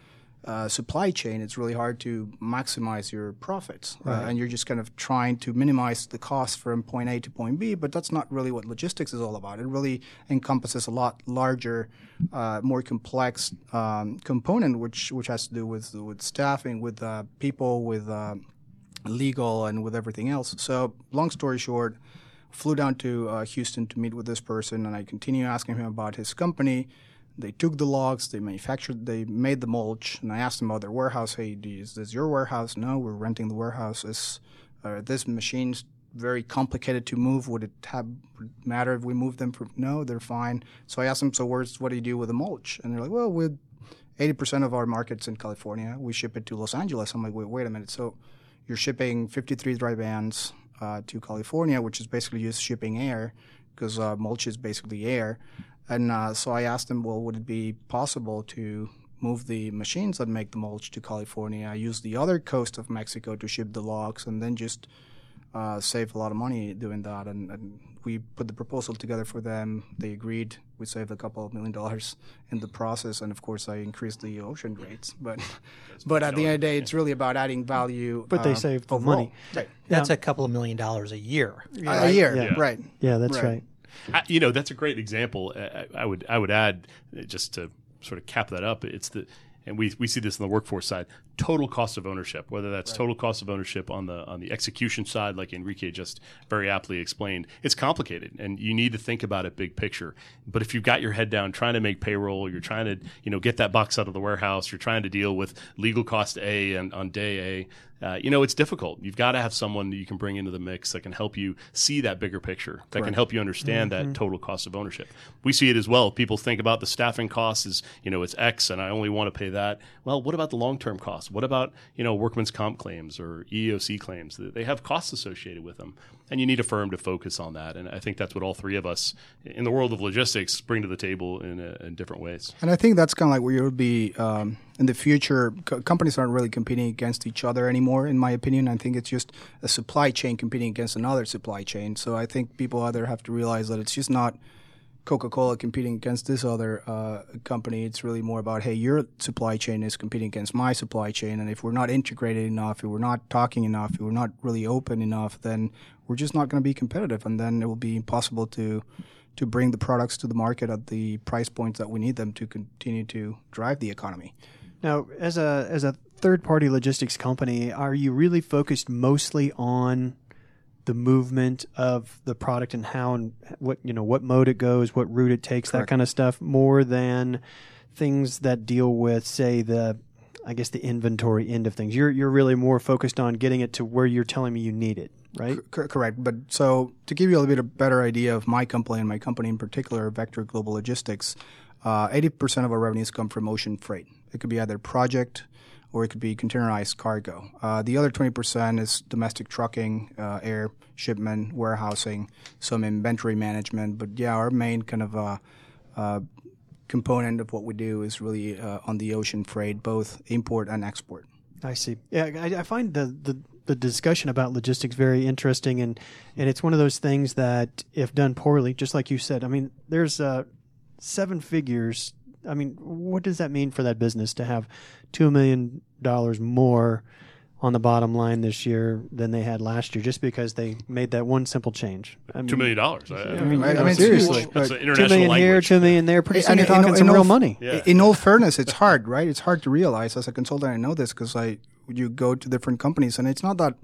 uh, supply chain, it's really hard to maximize your profits. Uh, and you're just kind of trying to minimize the cost from point A to point B, but that's not really what logistics is all about. It really encompasses a lot larger, uh, more complex um, component, which which has to do with with staffing, with uh, people, with uh, legal, and with everything else. So, long story short, flew down to uh, Houston to meet with this person, and I continue asking him about his company. They took the logs, they manufactured, they made the mulch, and I asked them about their warehouse. Hey, is this your warehouse? No, we're renting the warehouse. Is uh, this machine's very complicated to move? Would it have would it matter if we move them? From, no, they're fine. So I asked them, so where's what do you do with the mulch? And they're like, well, with 80% of our markets in California, we ship it to Los Angeles. I'm like, wait, wait a minute. So you're shipping 53 dry vans uh, to California, which is basically just shipping air because uh, mulch is basically air. And uh, so I asked them, well, would it be possible to move the machines that make the mulch to California, use the other coast of Mexico to ship the logs, and then just uh, save a lot of money doing that? And, and we put the proposal together for them. They agreed. We saved a couple of million dollars in the process, and of course, I increased the ocean rates. But, but at the end of the day, it's really about adding value. But they uh, saved the overall. money. Right. That's a couple of million dollars a year. A year, Yeah. right? Yeah, that's Right. right. I, you know, that's a great example. I, I would I would add just to sort of cap that up. It's the and we, we see this on the workforce side total cost of ownership whether that's total cost of ownership on the on the execution side like enrique just very aptly explained it's complicated and you need to think about it big picture. But if you've got your head down trying to make payroll you're trying to you know get that box out of the warehouse you're trying to deal with legal cost a and on day a uh, you know it's difficult. You've got to have someone that you can bring into the mix that can help you see that bigger picture that can help you understand that total cost of ownership. We see it as well. People think about the staffing costs as you know it's x and i only want to pay that. Well what about the long-term costs what about you know workman's comp claims or eoc claims they have costs associated with them and you need a firm to focus on that and i think that's what all three of us in the world of logistics bring to the table in, in different ways And I think that's kind of like where you'll be um, in the future. Co- companies aren't really competing against each other anymore, in my opinion. I think it's just a supply chain competing against another supply chain. So I think people either have to realize that it's just not Coca Cola competing against this other uh, company. It's really more about, hey, your supply chain is competing against my supply chain. And if we're not integrated enough, if we're not talking enough, if we're not really open enough, then we're just not going to be competitive. And then it will be impossible to to bring the products to the market at the price points that we need them to continue to drive the economy. Now, as a as a third party logistics company, are you really focused mostly on the movement of the product and how and what you know what mode it goes, what route it takes, that kind of stuff, more than things that deal with, say, the I guess the inventory end of things. You're you're really more focused on getting it to where you're telling me you need it, right? C- correct. But so to give you a little bit of better idea of my company and my company in particular, Vector Global Logistics, uh, 80% of our revenues come from ocean freight. It could be either project or it could be containerized cargo. Uh, the other 20% is domestic trucking, uh, air shipment, warehousing, some inventory management. But yeah, our main kind of uh, uh component of what we do is really uh, on the ocean freight, both import and export. I see. Yeah, I, I find the, the the discussion about logistics very interesting, and and it's one of those things that if done poorly, just like you said, I mean, there's uh, seven figures. I mean, what does that mean for that business to have two million dollars more on the bottom line this year than they had last year, just because they made that one simple change. I mean, two million dollars. I, I, mean, I mean, seriously, that's an international two million language. here, two million there. Pretty soon And you're talking in some all real f- money. Yeah. In all fairness, it's hard, right? It's hard to realize as a consultant. I know this because I you go to different companies, and it's not that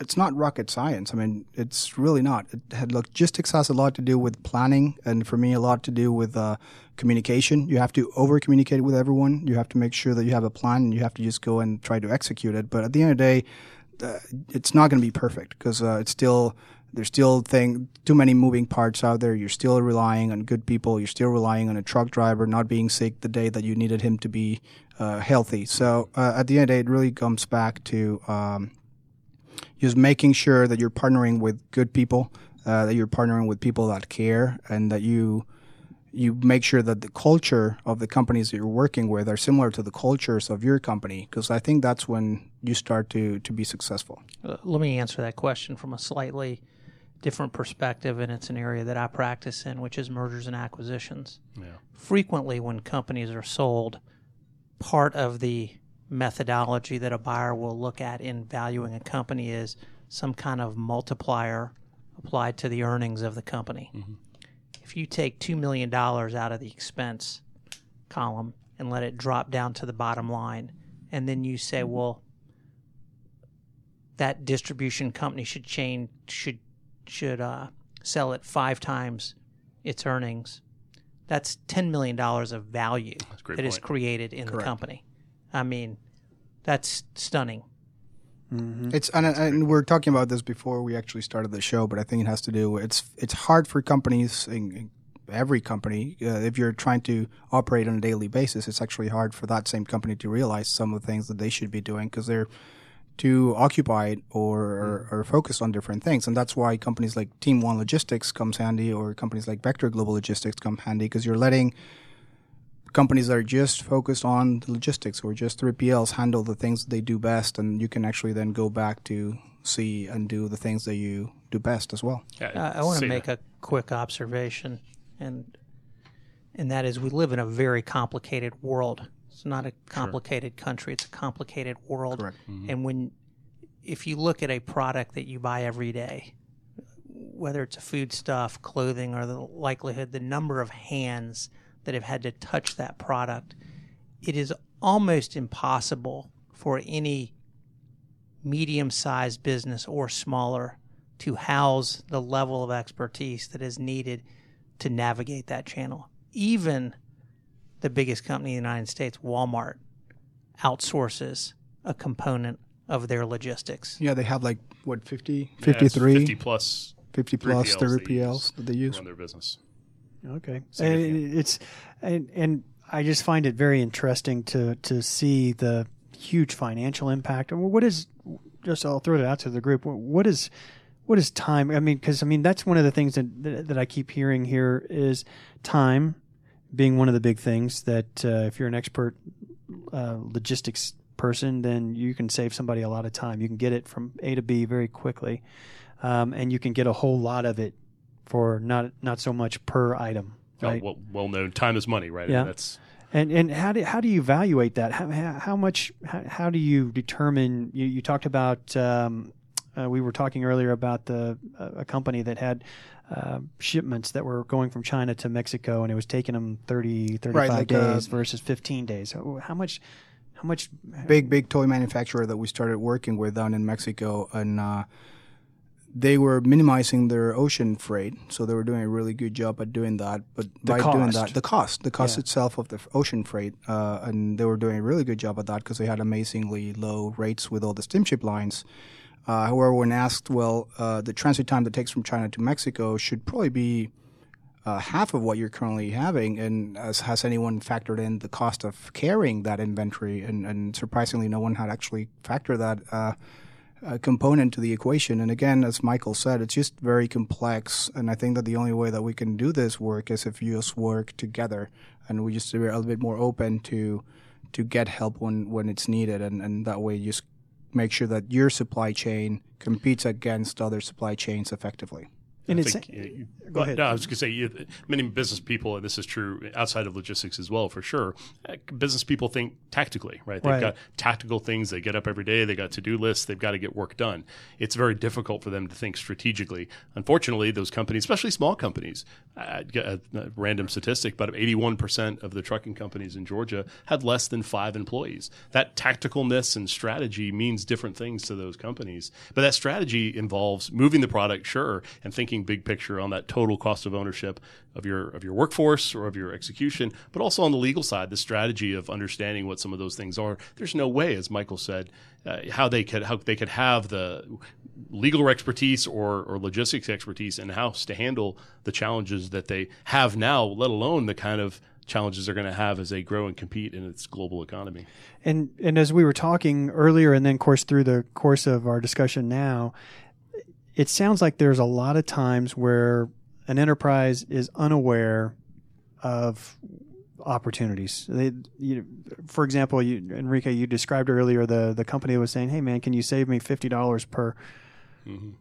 it's not rocket science. I mean, it's really not. It had logistics has a lot to do with planning, and for me, a lot to do with uh, communication. You have to over communicate with everyone. You have to make sure that you have a plan, and you have to just go and try to execute it. But at the end of the day, uh, it's not going to be perfect because uh, it's still there's still thing too many moving parts out there. You're still relying on good people. You're still relying on a truck driver not being sick the day that you needed him to be uh, healthy. So uh, at the end of the day, it really comes back to um, just making sure that you're partnering with good people, uh, that you're partnering with people that care, and that you you make sure that the culture of the companies that you're working with are similar to the cultures of your company. Because I think that's when you start to to be successful. Uh, let me answer that question from a slightly different perspective, and it's an area that I practice in, which is mergers and acquisitions. Yeah. Frequently, when companies are sold, part of the methodology that a buyer will look at in valuing a company is some kind of multiplier applied to the earnings of the company. If you take $2 million out of the expense column and let it drop down to the bottom line, and then you say, well, that distribution company should change should should uh, sell it five times its earnings. That's ten million dollars of value that is created in the company. I mean, that's stunning. It's and, and we're talking about this before we actually started the show, but I think it has to do. It's it's hard for companies, in, in every company, uh, if you're trying to operate on a daily basis. It's actually hard for that same company to realize some of the things that they should be doing because they're too occupied or, or, or focused on different things, and that's why companies like Team One Logistics comes handy, or companies like Vector Global Logistics come handy because you're letting companies that are just focused on the logistics or just 3PLs handle the things that they do best, and you can actually then go back to see and do the things that you do best as well. Uh, I want to make a quick observation, and and that is we live in a very complicated world. It's not a complicated country; it's a complicated world. Correct. And when if you look at a product that you buy every day, whether it's a foodstuff, clothing, or the likelihood, the number of hands that have had to touch that product, it is almost impossible for any medium sized business or smaller to house the level of expertise that is needed to navigate that channel. Even the biggest company in the United States, Walmart, outsources a component of their logistics. Yeah, they have like what 50, Yeah, 53, 50 plus 50 plus 3PLs they 3PLs use that they use. run their business. Okay, and it's and and I just find it very interesting to to see the huge financial impact. And What is just I'll throw it out to the group. What is what is time? I mean, because I mean that's one of the things that, that that I keep hearing here is time being one of the big things that uh, if you're an expert uh, logistics person, then you can save somebody a lot of time. You can get it from A to B very quickly, um, and you can get a whole lot of it for not not so much per item. Oh, Right. well, well known. Time is money, right? Yeah. And that's And and how do how do you evaluate that? How how, how much how, how do you determine? You, you talked about um, uh, we were talking earlier about the uh, a company that had uh, shipments that were going from China to Mexico, and it was taking them 30, 35 like, uh, days versus fifteen days. How how much? How much? big big toy manufacturer that we started working with down in Mexico and uh, they were minimizing their ocean freight, so they were doing a really good job at doing that. But The by doing cost. that, the cost, the cost Yeah. itself of the ocean freight, uh, and they were doing a really good job at that because they had amazingly low rates with all the steamship lines. Uh, however, when asked, well, uh, the transit time that takes from China to Mexico should probably be uh, half of what you're currently having. And as, has anyone factored in the cost of carrying that inventory? And, and surprisingly, no one had actually factored that uh, component to the equation. And again, as Michael said, it's just very complex. And I think that the only way that we can do this work is if you just work together and we just are a little bit more open to to get help when, when it's needed. And, and that way, you just make sure that your supply chain competes against other supply chains effectively. And I it's think, Go ahead. No, I was going to say many business people, and this is true outside of logistics as well, for sure. uh, Business people think tactically, right? They've Right. got tactical things. They get up every day. They got to do lists. They've got to get work done. It's very difficult for them to think strategically. Unfortunately, those companies, especially small companies, a, a random statistic, but 81% of the trucking companies in Georgia had less than five employees. That tacticalness and strategy means different things to those companies. But that strategy involves moving the product, sure, and thinking big picture on that total cost of ownership of your of your workforce or of your execution, but also on the legal side, the strategy of understanding what some of those things are. There's no way, as Michael said, uh, how they could how they could have the legal expertise or, or logistics expertise in house to handle the challenges that they have now, let alone the kind of challenges they're going to have as they grow and compete in its global economy. And and as we were talking earlier, and then of course through the course of our discussion now, it sounds like there's a lot of times where an enterprise is unaware of opportunities. They, you, for example, you, Enrique, you described earlier the the company was saying, "Hey, man, can you save me fifty dollars per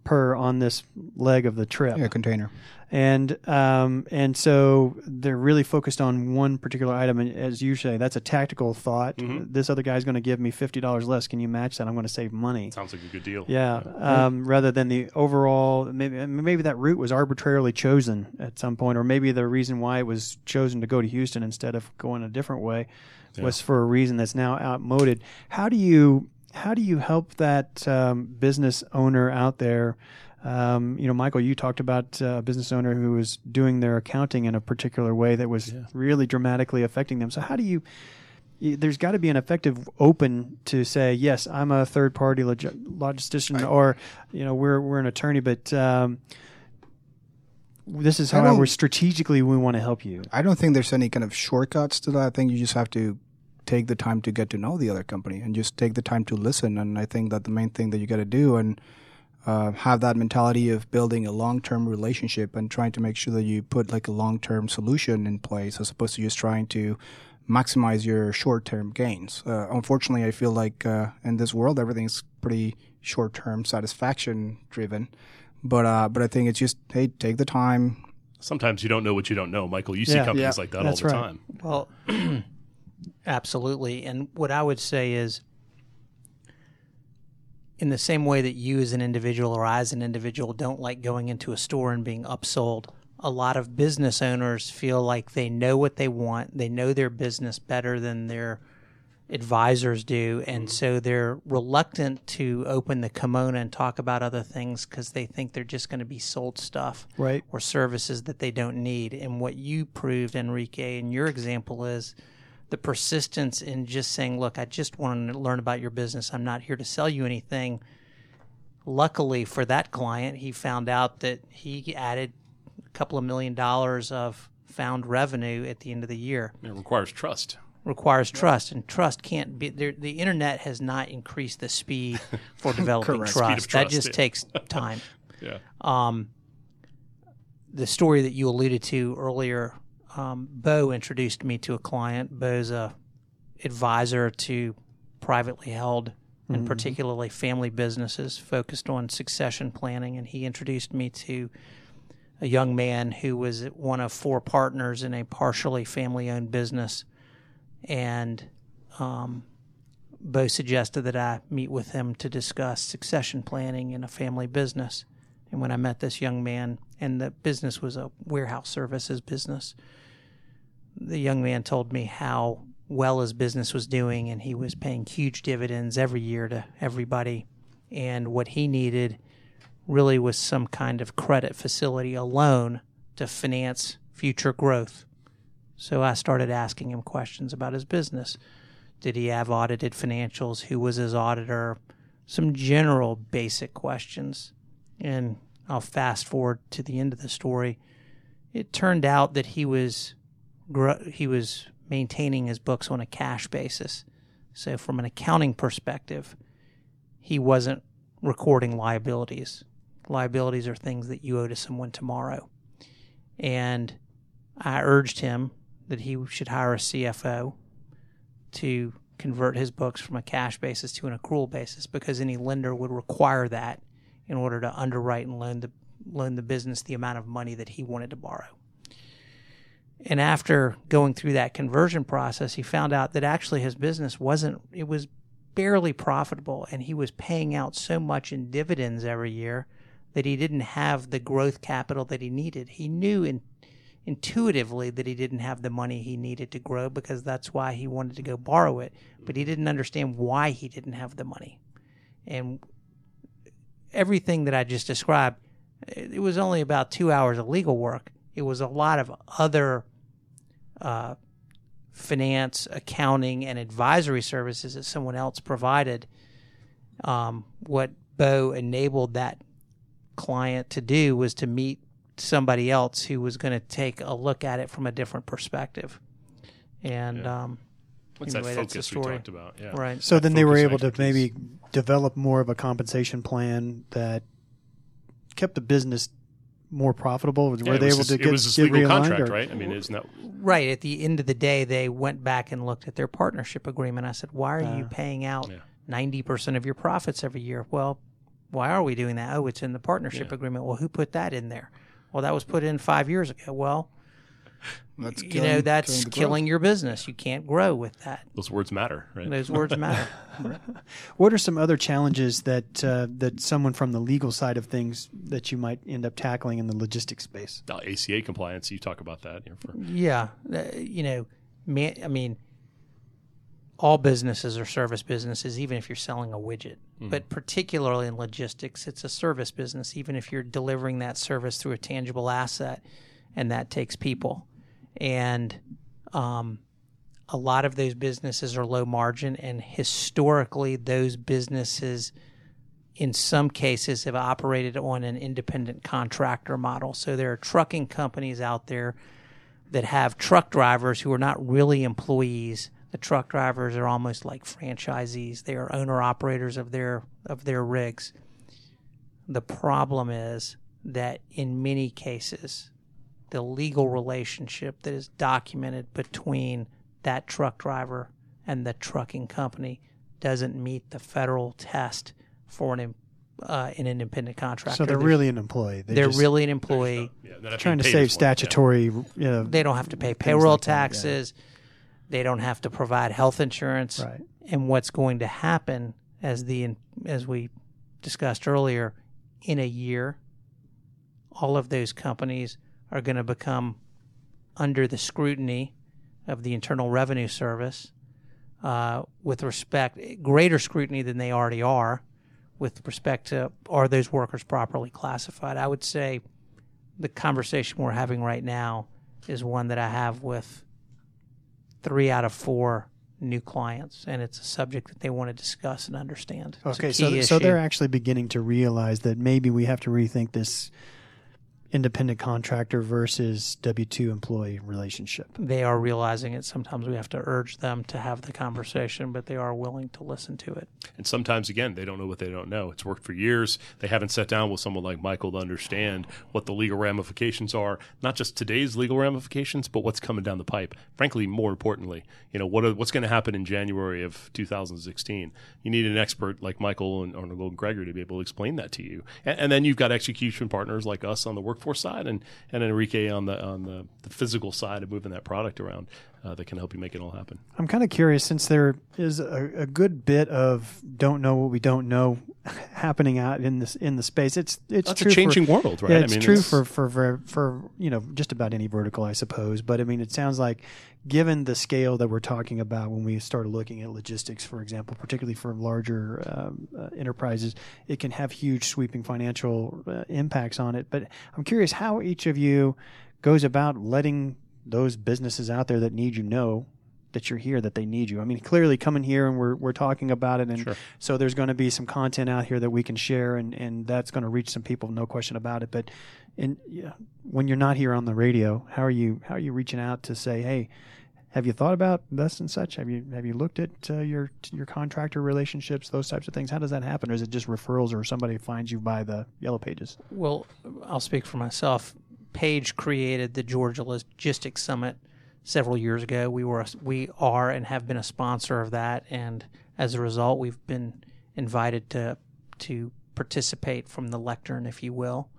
per on this leg of the trip?" Yeah, container. and um, and so they're really focused on one particular item. And as you say, that's a tactical thought. This other guy's going to give me fifty dollars less. Can you match that? I'm going to save money. Sounds like a good deal. Yeah, um, rather than the overall, maybe maybe that route was arbitrarily chosen at some point, or maybe the reason why it was chosen to go to Houston instead of going a different way was for a reason that's now outmoded. How do you how do you help that um, business owner out there? Um, you know, Michael, you talked about uh, a business owner who was doing their accounting in a particular way that was really dramatically affecting them. So, how do you? There's got to be an effective open to say, yes, I'm a third party log- logistician, or you know, we're we're an attorney, but um, this is how we're strategically we want to help you. I don't think there's any kind of shortcuts to that. I think you just have to take the time to get to know the other company and just take the time to listen. And I think that the main thing that you got to do and uh, have that mentality of building a long-term relationship and trying to make sure that you put like a long-term solution in place as opposed to just trying to maximize your short-term gains. Uh, unfortunately, I feel like uh, in this world everything's pretty short-term satisfaction driven. But uh, but I think it's just hey, take the time, Sometimes you don't know what you don't know, Michael. You see companies Yeah. like that all the right. time. Well, absolutely. And what I would say is, in the same way that you as an individual or I as an individual don't like going into a store and being upsold, a lot of business owners feel like they know what they want, they know their business better than their advisors do, and mm-hmm. so they're reluctant to open the kimono and talk about other things because they think they're just going to be sold stuff Right. or services that they don't need. And what you proved, Enrique, in your example is the persistence in just saying, "Look, I just want to learn about your business. I'm not here to sell you anything." Luckily for that client, he found out that he added a couple of million dollars of found revenue at the end of the year It requires trust. requires trust, and trust can't be. There, the internet has not increased the speed for developing Correct. trust. That just yeah. takes time. Yeah. Um, the story that you alluded to earlier, um, Bo introduced me to a client. Bo's a advisor to privately held and particularly family businesses focused on succession planning, and he introduced me to a young man who was one of four partners in a partially family-owned business, and um, Bo suggested that I meet with him to discuss succession planning in a family business. And when I met this young man, and the business was a warehouse services business, the young man told me how well his business was doing, and he was paying huge dividends every year to everybody. And what he needed really was some kind of credit facility, a loan to finance future growth. So I started asking him questions about his business. Did he have audited financials? Who was his auditor? Some general basic questions. And I'll fast forward to the end of the story. It turned out that he was he was maintaining his books on a cash basis. So from an accounting perspective, he wasn't recording liabilities. Liabilities are things that you owe to someone tomorrow. And I urged him that he should hire a CFO to convert his books from a cash basis to an accrual basis because any lender would require that in order to underwrite and loan the loan the business the amount of money that he wanted to borrow. And after going through that conversion process, he found out that actually his business wasn't it was barely profitable and he was paying out so much in dividends every year that he didn't have the growth capital that he needed. He knew in intuitively that he didn't have the money he needed to grow because that's why he wanted to go borrow it, but he didn't understand why he didn't have the money. And everything that I just described, it was only about two hours of legal work. It was a lot of other uh, finance, accounting, and advisory services that someone else provided. Um, what Bo enabled that client to do was to meet somebody else who was going to take a look at it from a different perspective. And Yeah. um, What's anyway, that that's the focus we talked about? Yeah. right. So then they were able to maybe develop more of a compensation plan that kept the business more profitable. Were Yeah, they able this- to it get, was this get legal realigned, contract, or- right? I mean, isn't that Right. At the end of the day, they went back and looked at their partnership agreement. I said, Why are you uh, paying out Yeah. 90% of your profits every year? Well, why are we doing that? Oh, it's in the partnership agreement. Well, who put that in there? Well, that was put in five years ago. Well, That's you killing- know, that's the killing, your business. You can't grow with that. those words matter, right? Those words matter. What are some other challenges that uh, that someone from the legal side of things that you might end up tackling in the logistics space? Uh, ACA compliance. You talk about that. You for, Yeah, uh, you know, man, I mean, all businesses are service businesses, even if you're selling a widget. But particularly in logistics, it's a service business, even if you're delivering that service through a tangible asset, and that takes people. And um, a lot of those businesses are low margin, and historically, those businesses in some cases have operated on an independent contractor model. So there are trucking companies out there that have truck drivers who are not really employees. The truck drivers are almost like franchisees. They are owner operators of their of their rigs. The problem is that in many cases, the legal relationship that is documented between that truck driver and the trucking company doesn't meet the federal test for an im- uh, an independent contractor. So they're There's- really an employee. They they're just really an employee. yeah, they're trying to save paid as one. Yeah. statutory. You know, They don't have to pay payroll like that, yeah. taxes. They don't have to provide health insurance. Right. And what's going to happen, as the as we discussed earlier, in a year, all of those companies are going to become under the scrutiny of the Internal Revenue Service, uh, with respect greater scrutiny than they already are, with respect to are those workers properly classified. I would say the conversation we're having right now is one that I have with three out of four new clients, and it's a subject that they want to discuss and understand. Okay, so so they're actually beginning to realize that maybe we have to rethink this independent contractor versus W two employee relationship. they are realizing it. Sometimes we have to urge them to have the conversation, but they are willing to listen to it. And sometimes, again, they don't know what they don't know. It's worked for years. They haven't sat down with someone like Michael to understand what the legal ramifications are, not just today's legal ramifications, but what's coming down the pipe. Frankly, more importantly, you know, what are, what's going to happen in January of 2016? You need an expert like Michael and Arnall Gregory to be able to explain that to you. And, and then you've got execution partners like us on the workforce side and, and Enrique on the on the, the physical side of moving that product around uh, that can help you make it all happen. I'm kind of curious since there is a, a good bit of don't know what we don't know happening out in this in the space. It's it's That's true a changing for, world, right? Yeah, I it's mean, true it's- for, for for for you know just about any vertical, I suppose. But I mean, it sounds like given the scale that we're talking about when we start looking at logistics, for example, particularly for larger um, uh, enterprises, it can have huge sweeping financial uh, impacts on it. But I'm curious how each of you goes about letting those businesses out there that need you know that you're here, that they need you. I mean, clearly coming here and we're, we're talking about it. And Sure. so there's going to be some content out here that we can share and, and that's going to reach some people, no question about it. But in, yeah, when you're not here on the radio, how are you, how are you reaching out to say, Hey, have you thought about this and such? Have you, have you looked at uh, your, your contractor relationships, those types of things? How does that happen? Or is it just referrals or somebody finds you by the yellow pages? Well, I'll speak for myself. Page created the Georgia Logistics Summit several years ago. We were we are and have been a sponsor of that, and as a result, we've been invited to to participate from the lectern, if you will,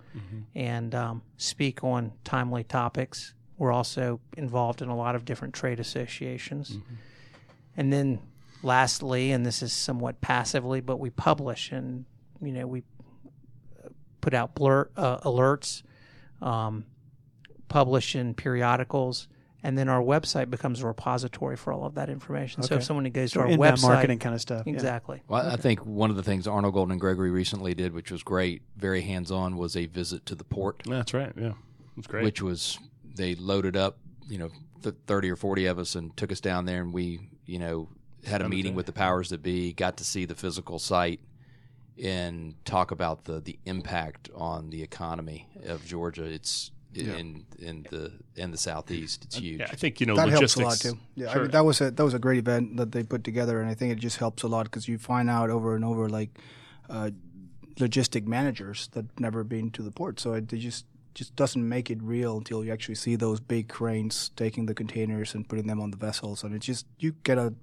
and um, speak on timely topics. We're also involved in a lot of different trade associations, and then lastly, and this is somewhat passively, but we publish and you know we put out blur, uh, alerts, um, publish in periodicals, and then our website becomes a repository for all of that information. So if someone goes So to our in website, marketing kind of stuff. yeah. exactly. Well, I think one of the things Arnall Golden and Gregory recently did, which was great, very hands on, was a visit to the port, That's right. Yeah, that's great. which was they loaded up, you know, th- thirty or forty of us, and took us down there, and we, you know, had a Spent meeting day. with the powers that be, got to see the physical site, and talk about the the impact on the economy of Georgia. It's in in the in the southeast. It's huge. yeah, I think you know that helps a lot too. Yeah, I mean, that was a that was a great event that they put together, and I think it just helps a lot because you find out over and over like uh, logistic managers that never been to the port, so it, it just just doesn't make it real until you actually see those big cranes taking the containers and putting them on the vessels, and it's just you get a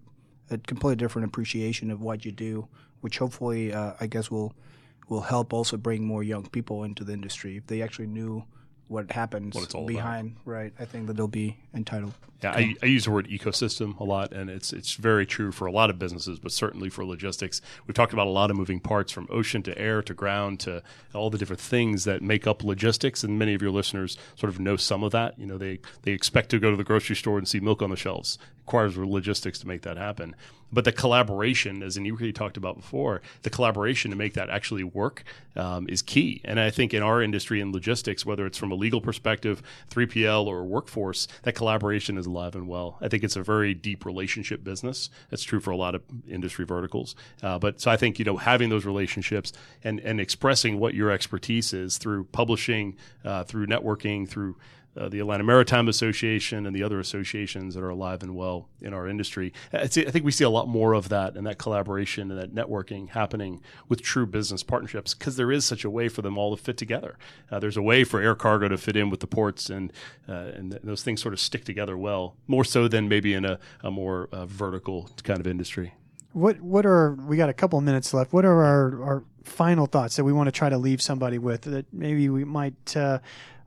a completely different appreciation of what you do, which hopefully uh, I guess will will help also bring more young people into the industry if they actually knew what happens What all about. behind. Right, I think that they'll be entitled. Yeah, I, I use the word ecosystem a lot, and it's it's very true for a lot of businesses, but certainly for logistics. We've talked about a lot of moving parts from ocean to air to ground to all the different things that make up logistics, and many of your listeners sort of know some of that. You know, they they expect to go to the grocery store and see milk on the shelves. It requires logistics to make that happen. But the collaboration, as Enrique talked about before, the collaboration to make that actually work um, is key. And I think in our industry in logistics, whether it's from a legal perspective, 3PL or workforce, that collaboration is alive and well. I think it's a very deep relationship business. That's true for a lot of industry verticals. Uh, but so I think you know having those relationships and and expressing what your expertise is through publishing, uh, through networking, through uh, the Atlanta Maritime Association and the other associations that are alive and well in our industry. I see- I think we see a lot more of that and that collaboration and that networking happening with true business partnerships because there is such a way for them all to fit together. Uh, there's a way for air cargo to fit in with the ports, and uh, and th- those things sort of stick together well, more so than maybe in a, a more uh, vertical kind of industry. What what are we got a couple minutes left? What are our, our final thoughts that we want to try to leave somebody with that maybe we might uh,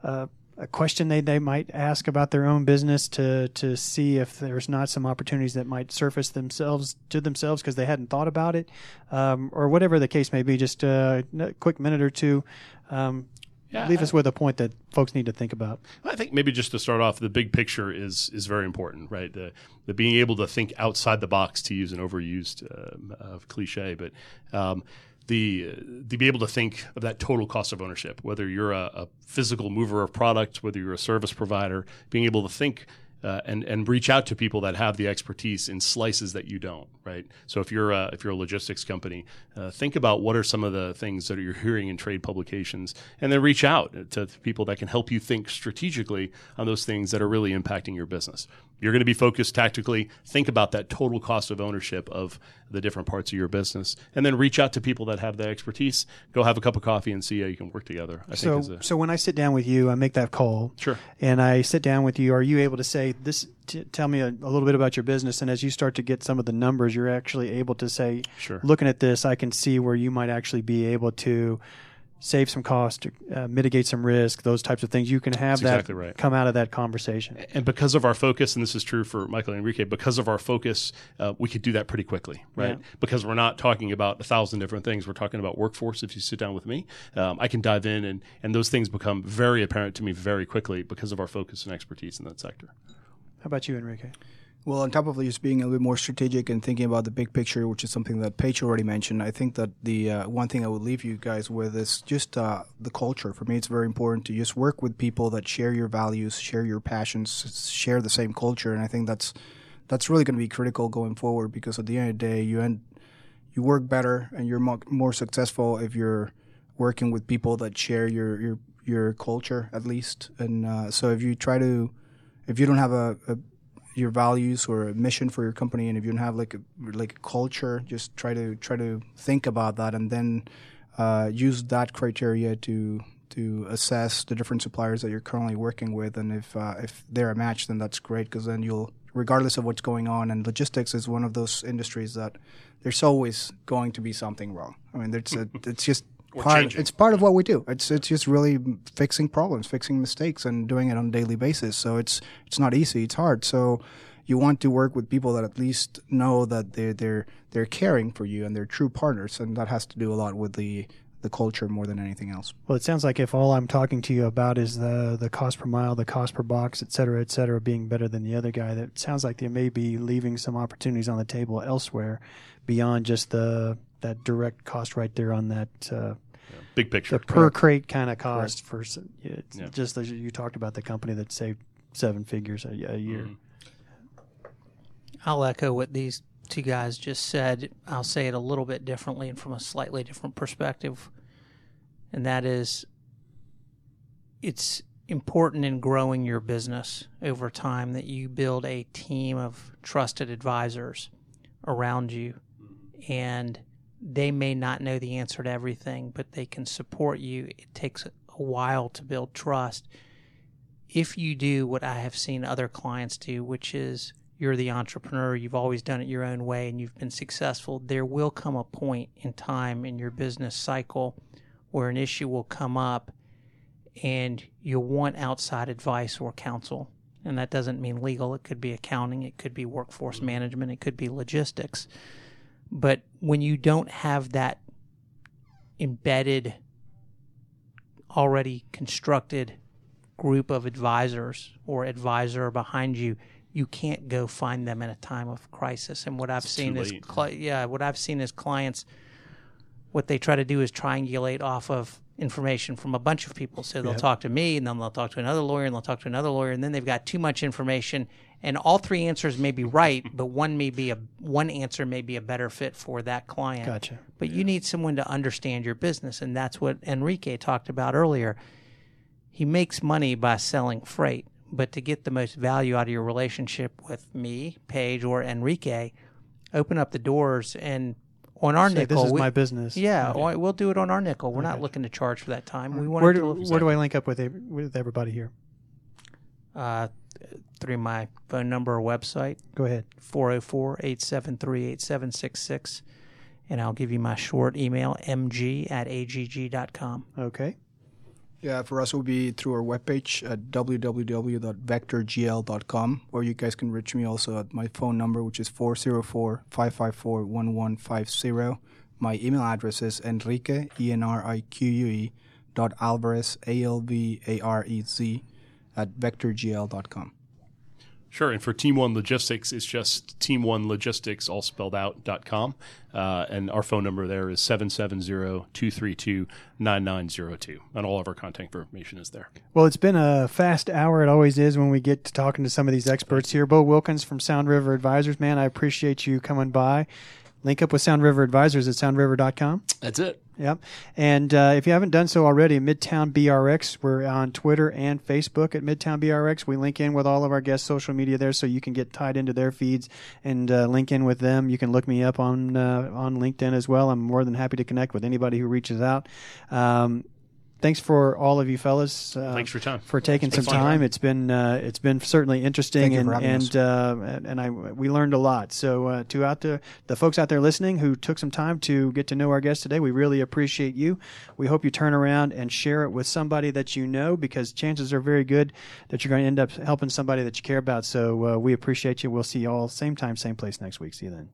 uh, a question they, they might ask about their own business to to see if there's not some opportunities that might surface themselves to themselves because they hadn't thought about it um, or whatever the case may be. Just uh, a quick minute or two. Um, Yeah, leave I- us with a point that folks need to think about. I think maybe just to start off, the big picture is is very important, right? The the being able to think outside the box, to use an overused uh, cliche, but um, the be able to think of that total cost of ownership, whether you're a, a physical mover of product, whether you're a service provider, being able to think. Uh, and and reach out to people that have the expertise in slices that you don't, right? So if you're a, if you're a logistics company, uh, think about what are some of the things that you're hearing in trade publications, and then reach out to people that can help you think strategically on those things that are really impacting your business. You're going to be focused tactically. Think about that total cost of ownership of the different parts of your business, and then reach out to people that have the expertise. Go have a cup of coffee and see how you can work together. I So, think a, so when I sit down with you, I make that call. Sure. And I sit down with you. Are you able to say this? T- tell me a, a little bit about your business. And as you start to get some of the numbers, you're actually able to say, Sure. looking at this, I can see where you might actually be able to save some cost, uh, mitigate some risk, those types of things. You can have That's that exactly right. come out of that conversation. And because of our focus, and this is true for Michael and Enrique, because of our focus, uh, we could do that pretty quickly, right? Yeah. Because we're not talking about a thousand different things. We're talking about workforce. If you sit down with me, um, I can dive in, and, and those things become very apparent to me very quickly because of our focus and expertise in that sector. How about you, Enrique? Well, on top of just being a little bit more strategic and thinking about the big picture, which is something that Page already mentioned, I think that the uh, one thing I would leave you guys with is just uh, the culture. For me, it's very important to just work with people that share your values, share your passions, share the same culture, and I think that's that's really going to be critical going forward because at the end of the day, you end you work better and you're mo- more successful if you're working with people that share your your your culture at least. And uh, so if you try to if you don't have a, a your values or a mission for your company and if you don't have like a like a culture just try to try to think about that and then uh, use that criteria to to assess the different suppliers that you're currently working with. And if uh, if they're a match then that's great because then you'll regardless of what's going on and logistics is one of those industries that there's always going to be something wrong. I mean it's a, it's just part changing. it's part of what we do. It's it's just really fixing problems fixing mistakes and doing it on a daily basis. So it's it's not easy. It's hard. So you want to work with people that at least know that they're they're they're caring for you and they're true partners and that has to do a lot with the the culture more than anything else. Well, it sounds like if all I'm talking to you about is the the cost per mile, the cost per box, et cetera, et cetera, being better than the other guy, that sounds like they may be leaving some opportunities on the table elsewhere beyond just the that direct cost right there on that uh, Big picture. the per crate kind of cost for yeah, it's Yeah. just as you talked about the company that saved seven figures a, a year. Mhm. I'll echo what these two guys just said. I'll say it a little bit differently and from a slightly different perspective. And that is it's important in growing your business over time that you build a team of trusted advisors around you and they may not know the answer to everything, but they can support you. It takes a while to build trust. If you do what I have seen other clients do, which is you're the entrepreneur, you've always done it your own way, and you've been successful, there will come a point in time in your business cycle where an issue will come up and you'll want outside advice or counsel. And that doesn't mean legal, it could be accounting, it could be workforce mm-hmm. management, it could be logistics. But when you don't have that embedded, already constructed group of advisors or advisor behind you, you can't go find them in a time of crisis. And what I've seen is, cli- yeah, what I've seen is clients, what they try to do is triangulate off of information from a bunch of people. So they'll talk to me, and then they'll talk to another lawyer, and they'll talk to another lawyer, and then they've got too much information, and all three answers may be right, but one may be a one answer may be a better fit for that client. Gotcha. But you need someone to understand your business, and that's what Enrique talked about earlier. He makes money by selling freight, but to get the most value out of your relationship with me, Page, or Enrique, open up the doors and on our Say, nickel. this is we- my business. Yeah, well, we'll do it on our nickel. We're not looking to charge for that time. We want Where to do, where do I link up with with everybody here? uh, through my phone number or website, Go ahead. 404 873 8766. And I'll give you my short email, mg at agg.com. Okay. Yeah, for us, it will be through our webpage at www.vectorgl.com, or you guys can reach me also at my phone number, which is 404 554 1150. My email address is enrique, E N R I Q U E, dot alvarez, A L V A R E Z, at vectorgl.com. Sure. And for Team One Logistics, it's just Team One Logistics, all spelled out, dot com. Uh, and our phone number there is 770 232 9902. And all of our contact information is there. Well, it's been a fast hour. It always is when we get to talking to some of these experts here. Bo Wilkins from Sound River Advisors, man, I appreciate you coming by. Link up with Sound River Advisors at soundriver.com. That's it. Yep. And uh, if you haven't done so already, Midtown BRX, we're on Twitter and Facebook at Midtown BRX. We link in with all of our guest social media there so you can get tied into their feeds and uh, link in with them. You can look me up on uh, on LinkedIn as well. I'm more than happy to connect with anybody who reaches out. Um, thanks for all of you fellas. Uh, Thanks for time. For taking some been fun. time. It's been uh, it's been certainly interesting, Thank you and for and uh, and and I we learned a lot. So uh, to out there, the folks out there listening who took some time to get to know our guest today, we really appreciate you. We hope you turn around and share it with somebody that you know, because chances are very good that you're going to end up helping somebody that you care about. So uh, we appreciate you. We'll see you all same time, same place next week. See you then.